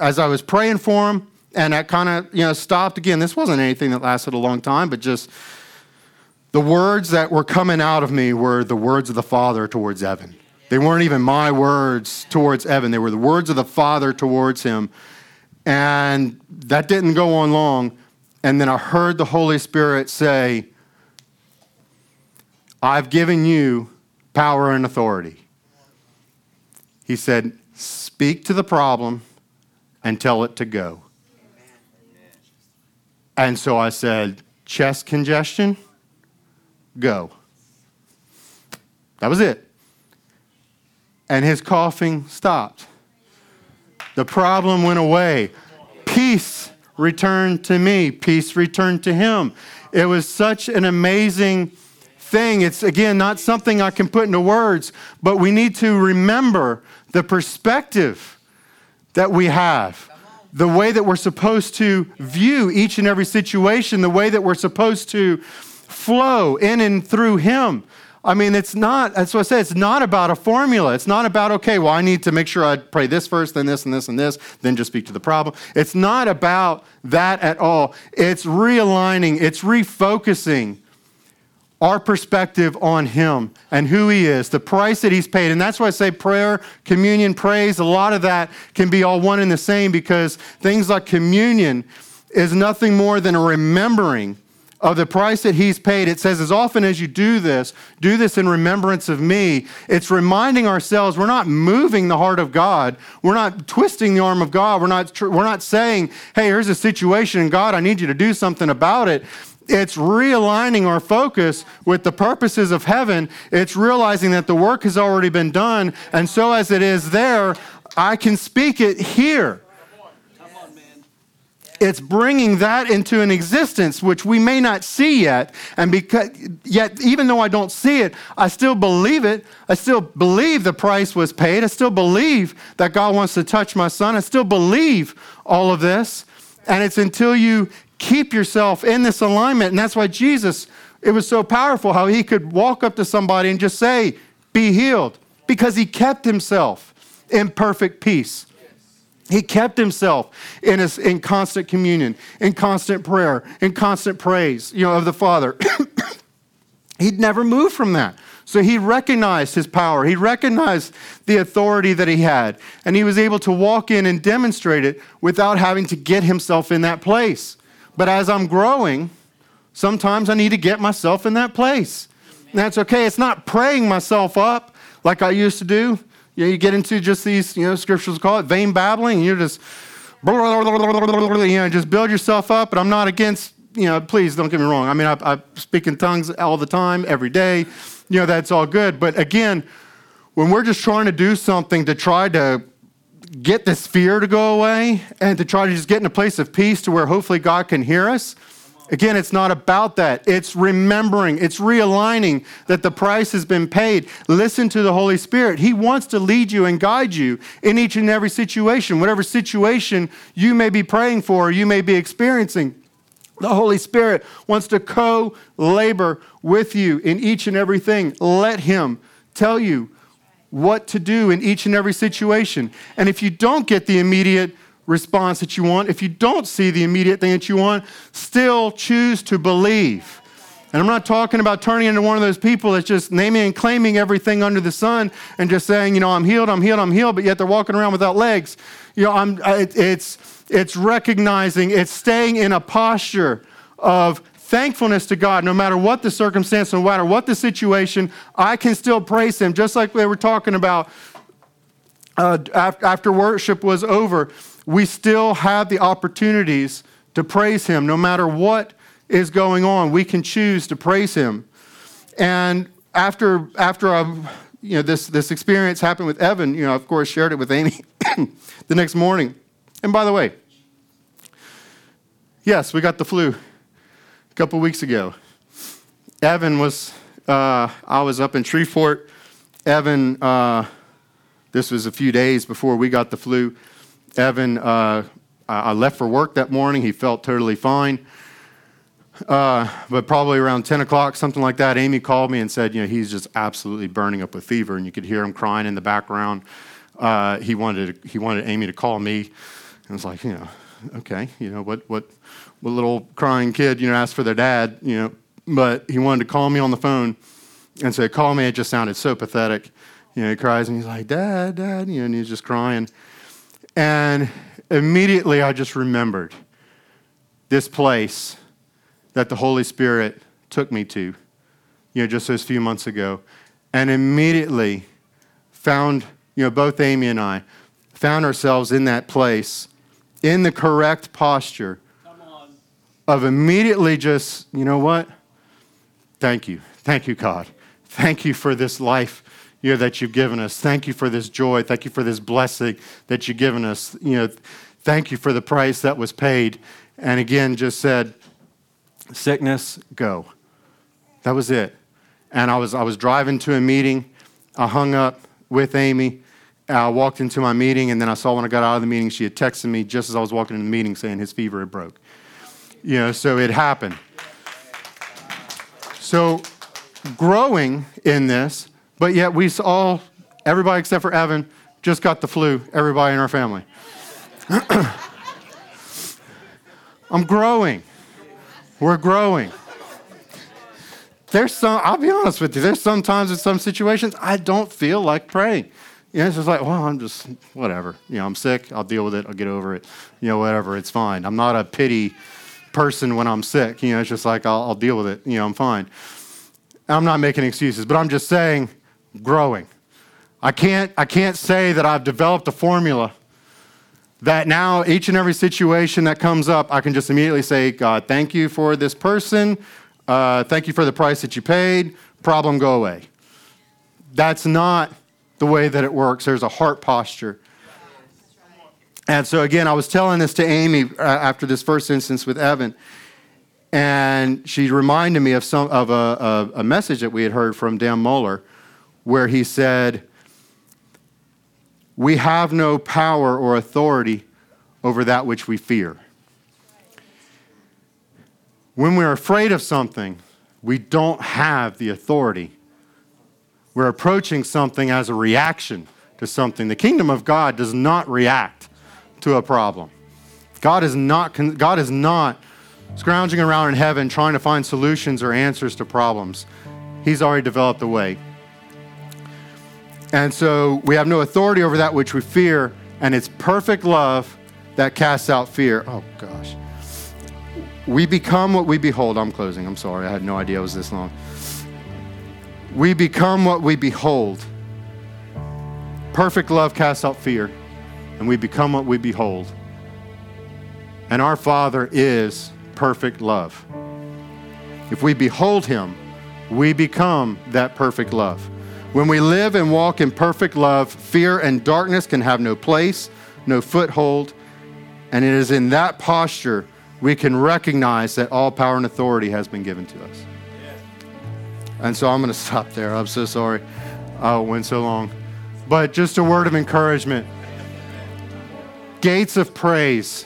as I was praying for him, and I kind of, you know, stopped again. This wasn't anything that lasted a long time, but just the words that were coming out of me were the words of the Father towards Evan. They weren't even my words towards Evan, they were the words of the Father towards him. And that didn't go on long and then I heard the Holy Spirit say, I've given you power and authority. He said, Speak to the problem and tell it to go. And so I said, Chest congestion, go. That was it. And his coughing stopped. The problem went away. Peace returned to me, peace return to him. It was such an amazing thing. It's, again, not something I can put into words, but we need to remember the perspective that we have, the way that we're supposed to view each and every situation, the way that we're supposed to flow in and through Him. I mean, it's not, that's what I said, it's not about a formula. It's not about, okay, well, I need to make sure I pray this first, then this and this and this, then just speak to the problem. It's not about that at all. It's realigning, it's refocusing our perspective on Him and who He is, the price that He's paid. And that's why I say prayer, communion, praise, a lot of that can be all one and the same because things like communion is nothing more than a remembering of the price that he's paid. It says, as often as you do this, do this in remembrance of me. It's reminding ourselves we're not moving the heart of God. We're not twisting the arm of God. We're not, we're not saying, hey, here's a situation, and God, I need you to do something about it. It's realigning our focus with the purposes of heaven. It's realizing that the work has already been done. And so, as it is there, I can speak it here it's bringing that into an existence which we may not see yet. And because, yet, even though I don't see it, I still believe it. I still believe the price was paid. I still believe that God wants to touch my son. I still believe all of this. And it's until you keep yourself in this alignment. And that's why Jesus, it was so powerful how he could walk up to somebody and just say, Be healed, because he kept himself in perfect peace. He kept himself in, his, in constant communion, in constant prayer, in constant praise, you know, of the Father. He'd never moved from that. So he recognized his power. He recognized the authority that he had. And he was able to walk in and demonstrate it without having to get himself in that place. But as I'm growing, sometimes I need to get myself in that place. That's okay. It's not praying myself up like I used to do. You, know, you get into just these, you know, scriptures call it vain babbling, and you're just, you know, just build yourself up. But I'm not against, you know, please don't get me wrong. I mean, I, I speak in tongues all the time, every day you know, that's all good. But again, when we're just trying to do something to try to get this fear to go away and to try to just get in a place of peace to where hopefully God can hear us, Again, it's not about that. It's remembering, it's realigning that the price has been paid. Listen to the Holy Spirit. He wants to lead you and guide you in each and every situation, whatever situation you may be praying for or you may be experiencing. The Holy Spirit wants to co labor with you in each and everything. Let Him tell you what to do in each and every situation. And if you don't get the immediate response that you want, if you don't see the immediate thing that you want, still choose to believe. And I'm not talking about turning into one of those people that's just naming and claiming everything under the sun and just saying, you know, I'm healed, I'm healed, I'm healed, but yet they're walking around without legs. You know, I'm, it's, it's recognizing, it's staying in a posture of thankfulness to God, no matter what the circumstance, no matter what the situation, I can still praise Him. Just like they were talking about uh, after worship was over, we still have the opportunities to praise Him. No matter what is going on, we can choose to praise Him. And after, after you know, this, this experience happened with Evan, you know, of course, shared it with Amy the next morning. And by the way, yes, we got the flu a couple weeks ago. Evan was, uh, I was up in Shreveport. Evan, uh, this was a few days before we got the flu. Evan, uh, I left for work that morning. He felt totally fine. Uh, but probably around 10 o'clock, something like that, Amy called me and said, you know, he's just absolutely burning up with fever. And you could hear him crying in the background. Uh, he, wanted, he wanted Amy to call me. And I was like, you know, okay, you know, what, what, what little crying kid, you know, asked for their dad, you know, but he wanted to call me on the phone and say, call me. It just sounded so pathetic. You know, he cries and he's like, Dad, Dad, you know, and he's just crying. And immediately I just remembered this place that the Holy Spirit took me to, you know, just those few months ago. And immediately found, you know, both Amy and I found ourselves in that place in the correct posture of immediately just, you know what? Thank you. Thank you, God. Thank you for this life you know, that you've given us. Thank you for this joy. Thank you for this blessing that you've given us. You know, thank you for the price that was paid. And again, just said, sickness, go. That was it. And I was, I was driving to a meeting. I hung up with Amy. I walked into my meeting, and then I saw when I got out of the meeting, she had texted me just as I was walking in the meeting saying his fever had broke. You know, so it happened. So growing in this, but yet we all, everybody except for Evan, just got the flu, everybody in our family. I'm growing. We're growing. There's some, I'll be honest with you, there's sometimes in some situations I don't feel like praying. You know, it's just like, well, I'm just, whatever. You know, I'm sick. I'll deal with it. I'll get over it. You know, whatever. It's fine. I'm not a pity person when I'm sick. You know, it's just like, I'll, I'll deal with it. You know, I'm fine. I'm not making excuses, but I'm just saying, growing. I can't, I can't say that I've developed a formula that now each and every situation that comes up, I can just immediately say, God, thank you for this person. Uh, thank you for the price that you paid. Problem go away. That's not the way that it works. There's a heart posture. And so, again, I was telling this to Amy uh, after this first instance with Evan, and she reminded me of, some, of a, a, a message that we had heard from Dan Mohler where he said, We have no power or authority over that which we fear. When we're afraid of something, we don't have the authority we're approaching something as a reaction to something. The kingdom of God does not react to a problem. God is not, God is not scrounging around in heaven trying to find solutions or answers to problems. He's already developed a way. And so we have no authority over that which we fear, and it's perfect love that casts out fear. Oh, gosh. We become what we behold. I'm closing. I'm sorry. I had no idea it was this long. We become what we behold. Perfect love casts out fear, and we become what we behold. And our Father is perfect love. If we behold Him, we become that perfect love. When we live and walk in perfect love, fear and darkness can have no place, no foothold. And it is in that posture we can recognize that all power and authority has been given to us. And so I'm going to stop there. I'm so sorry. Oh, it went so long. But just a word of encouragement. Gates of praise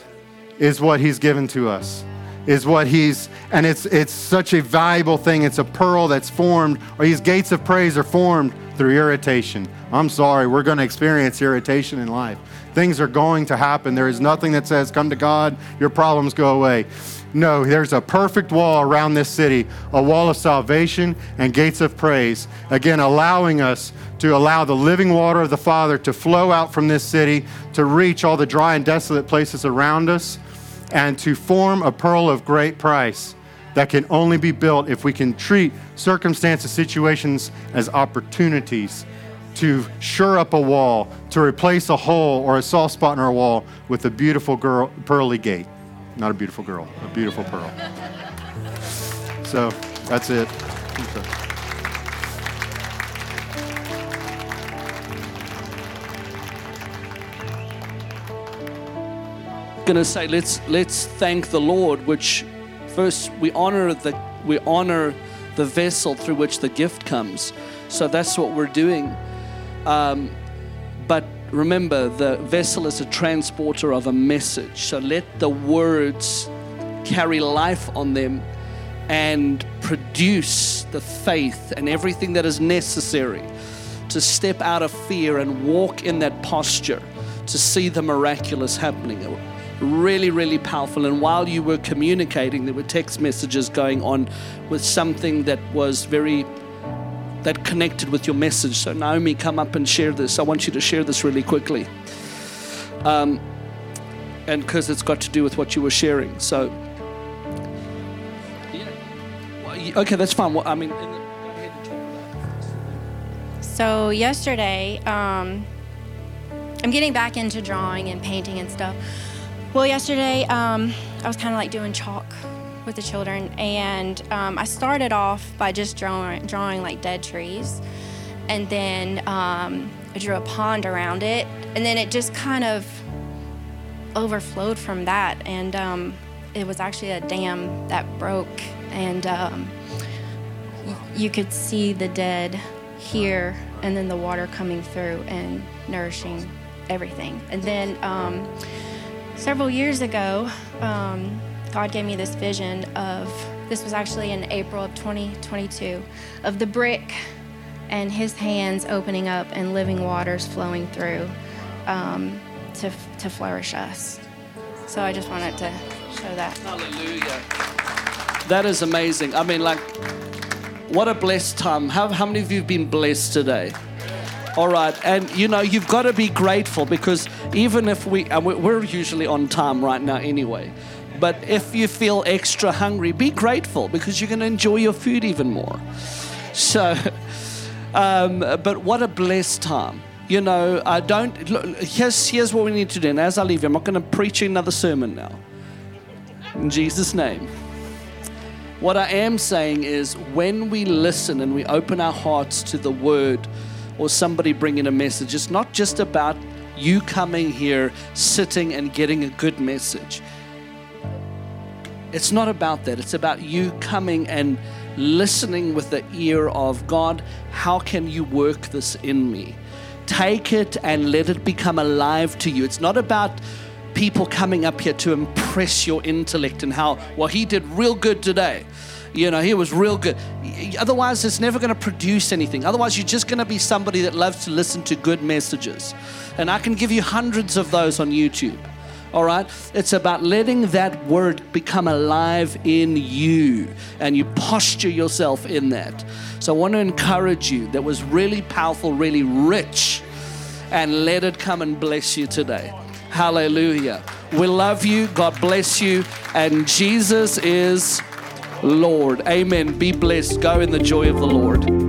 is what he's given to us. Is what he's and it's it's such a valuable thing. It's a pearl that's formed, or these gates of praise are formed through irritation. I'm sorry, we're going to experience irritation in life. Things are going to happen. There is nothing that says, come to God, your problems go away. No, there's a perfect wall around this city, a wall of salvation and gates of praise. Again, allowing us to allow the living water of the Father to flow out from this city, to reach all the dry and desolate places around us, and to form a pearl of great price that can only be built if we can treat circumstances, situations as opportunities to shore up a wall, to replace a hole or a soft spot in our wall with a beautiful girl, pearly gate. Not a beautiful girl, a beautiful pearl. So that's it. Going to say, let's let's thank the Lord. Which first we honor the we honor the vessel through which the gift comes. So that's what we're doing. Um, but remember, the vessel is a transporter of a message. So let the words carry life on them and produce the faith and everything that is necessary to step out of fear and walk in that posture to see the miraculous happening. Really, really powerful. And while you were communicating, there were text messages going on with something that was very that connected with your message. So, Naomi, come up and share this. I want you to share this really quickly. Um, and because it's got to do with what you were sharing. So, yeah. okay, that's fine. Well, I mean, so yesterday, um, I'm getting back into drawing and painting and stuff. Well, yesterday, um, I was kind of like doing chalk with the children, and um, I started off by just drawing, drawing like dead trees, and then um, I drew a pond around it, and then it just kind of overflowed from that, and um, it was actually a dam that broke, and um, you could see the dead here, and then the water coming through and nourishing everything, and then um, several years ago. Um, God gave me this vision of this was actually in April of 2022 of the brick and his hands opening up and living waters flowing through um, to, to flourish us. So I just wanted to show that. Hallelujah. That is amazing. I mean, like, what a blessed time. How, how many of you have been blessed today? All right. And you know, you've got to be grateful because even if we, and we're usually on time right now anyway, but if you feel extra hungry, be grateful because you're going to enjoy your food even more. So, um, but what a blessed time. You know, I don't. Look, here's, here's what we need to do. And as I leave you, I'm not going to preach another sermon now. In Jesus' name. What I am saying is when we listen and we open our hearts to the word or somebody bringing a message, it's not just about you coming here, sitting and getting a good message. It's not about that. It's about you coming and listening with the ear of God. How can you work this in me? Take it and let it become alive to you. It's not about people coming up here to impress your intellect and how, well, he did real good today. You know, he was real good. Otherwise, it's never going to produce anything. Otherwise, you're just going to be somebody that loves to listen to good messages. And I can give you hundreds of those on YouTube. All right? It's about letting that word become alive in you and you posture yourself in that. So I want to encourage you that was really powerful, really rich, and let it come and bless you today. Hallelujah. We love you. God bless you. And Jesus is Lord. Amen. Be blessed. Go in the joy of the Lord.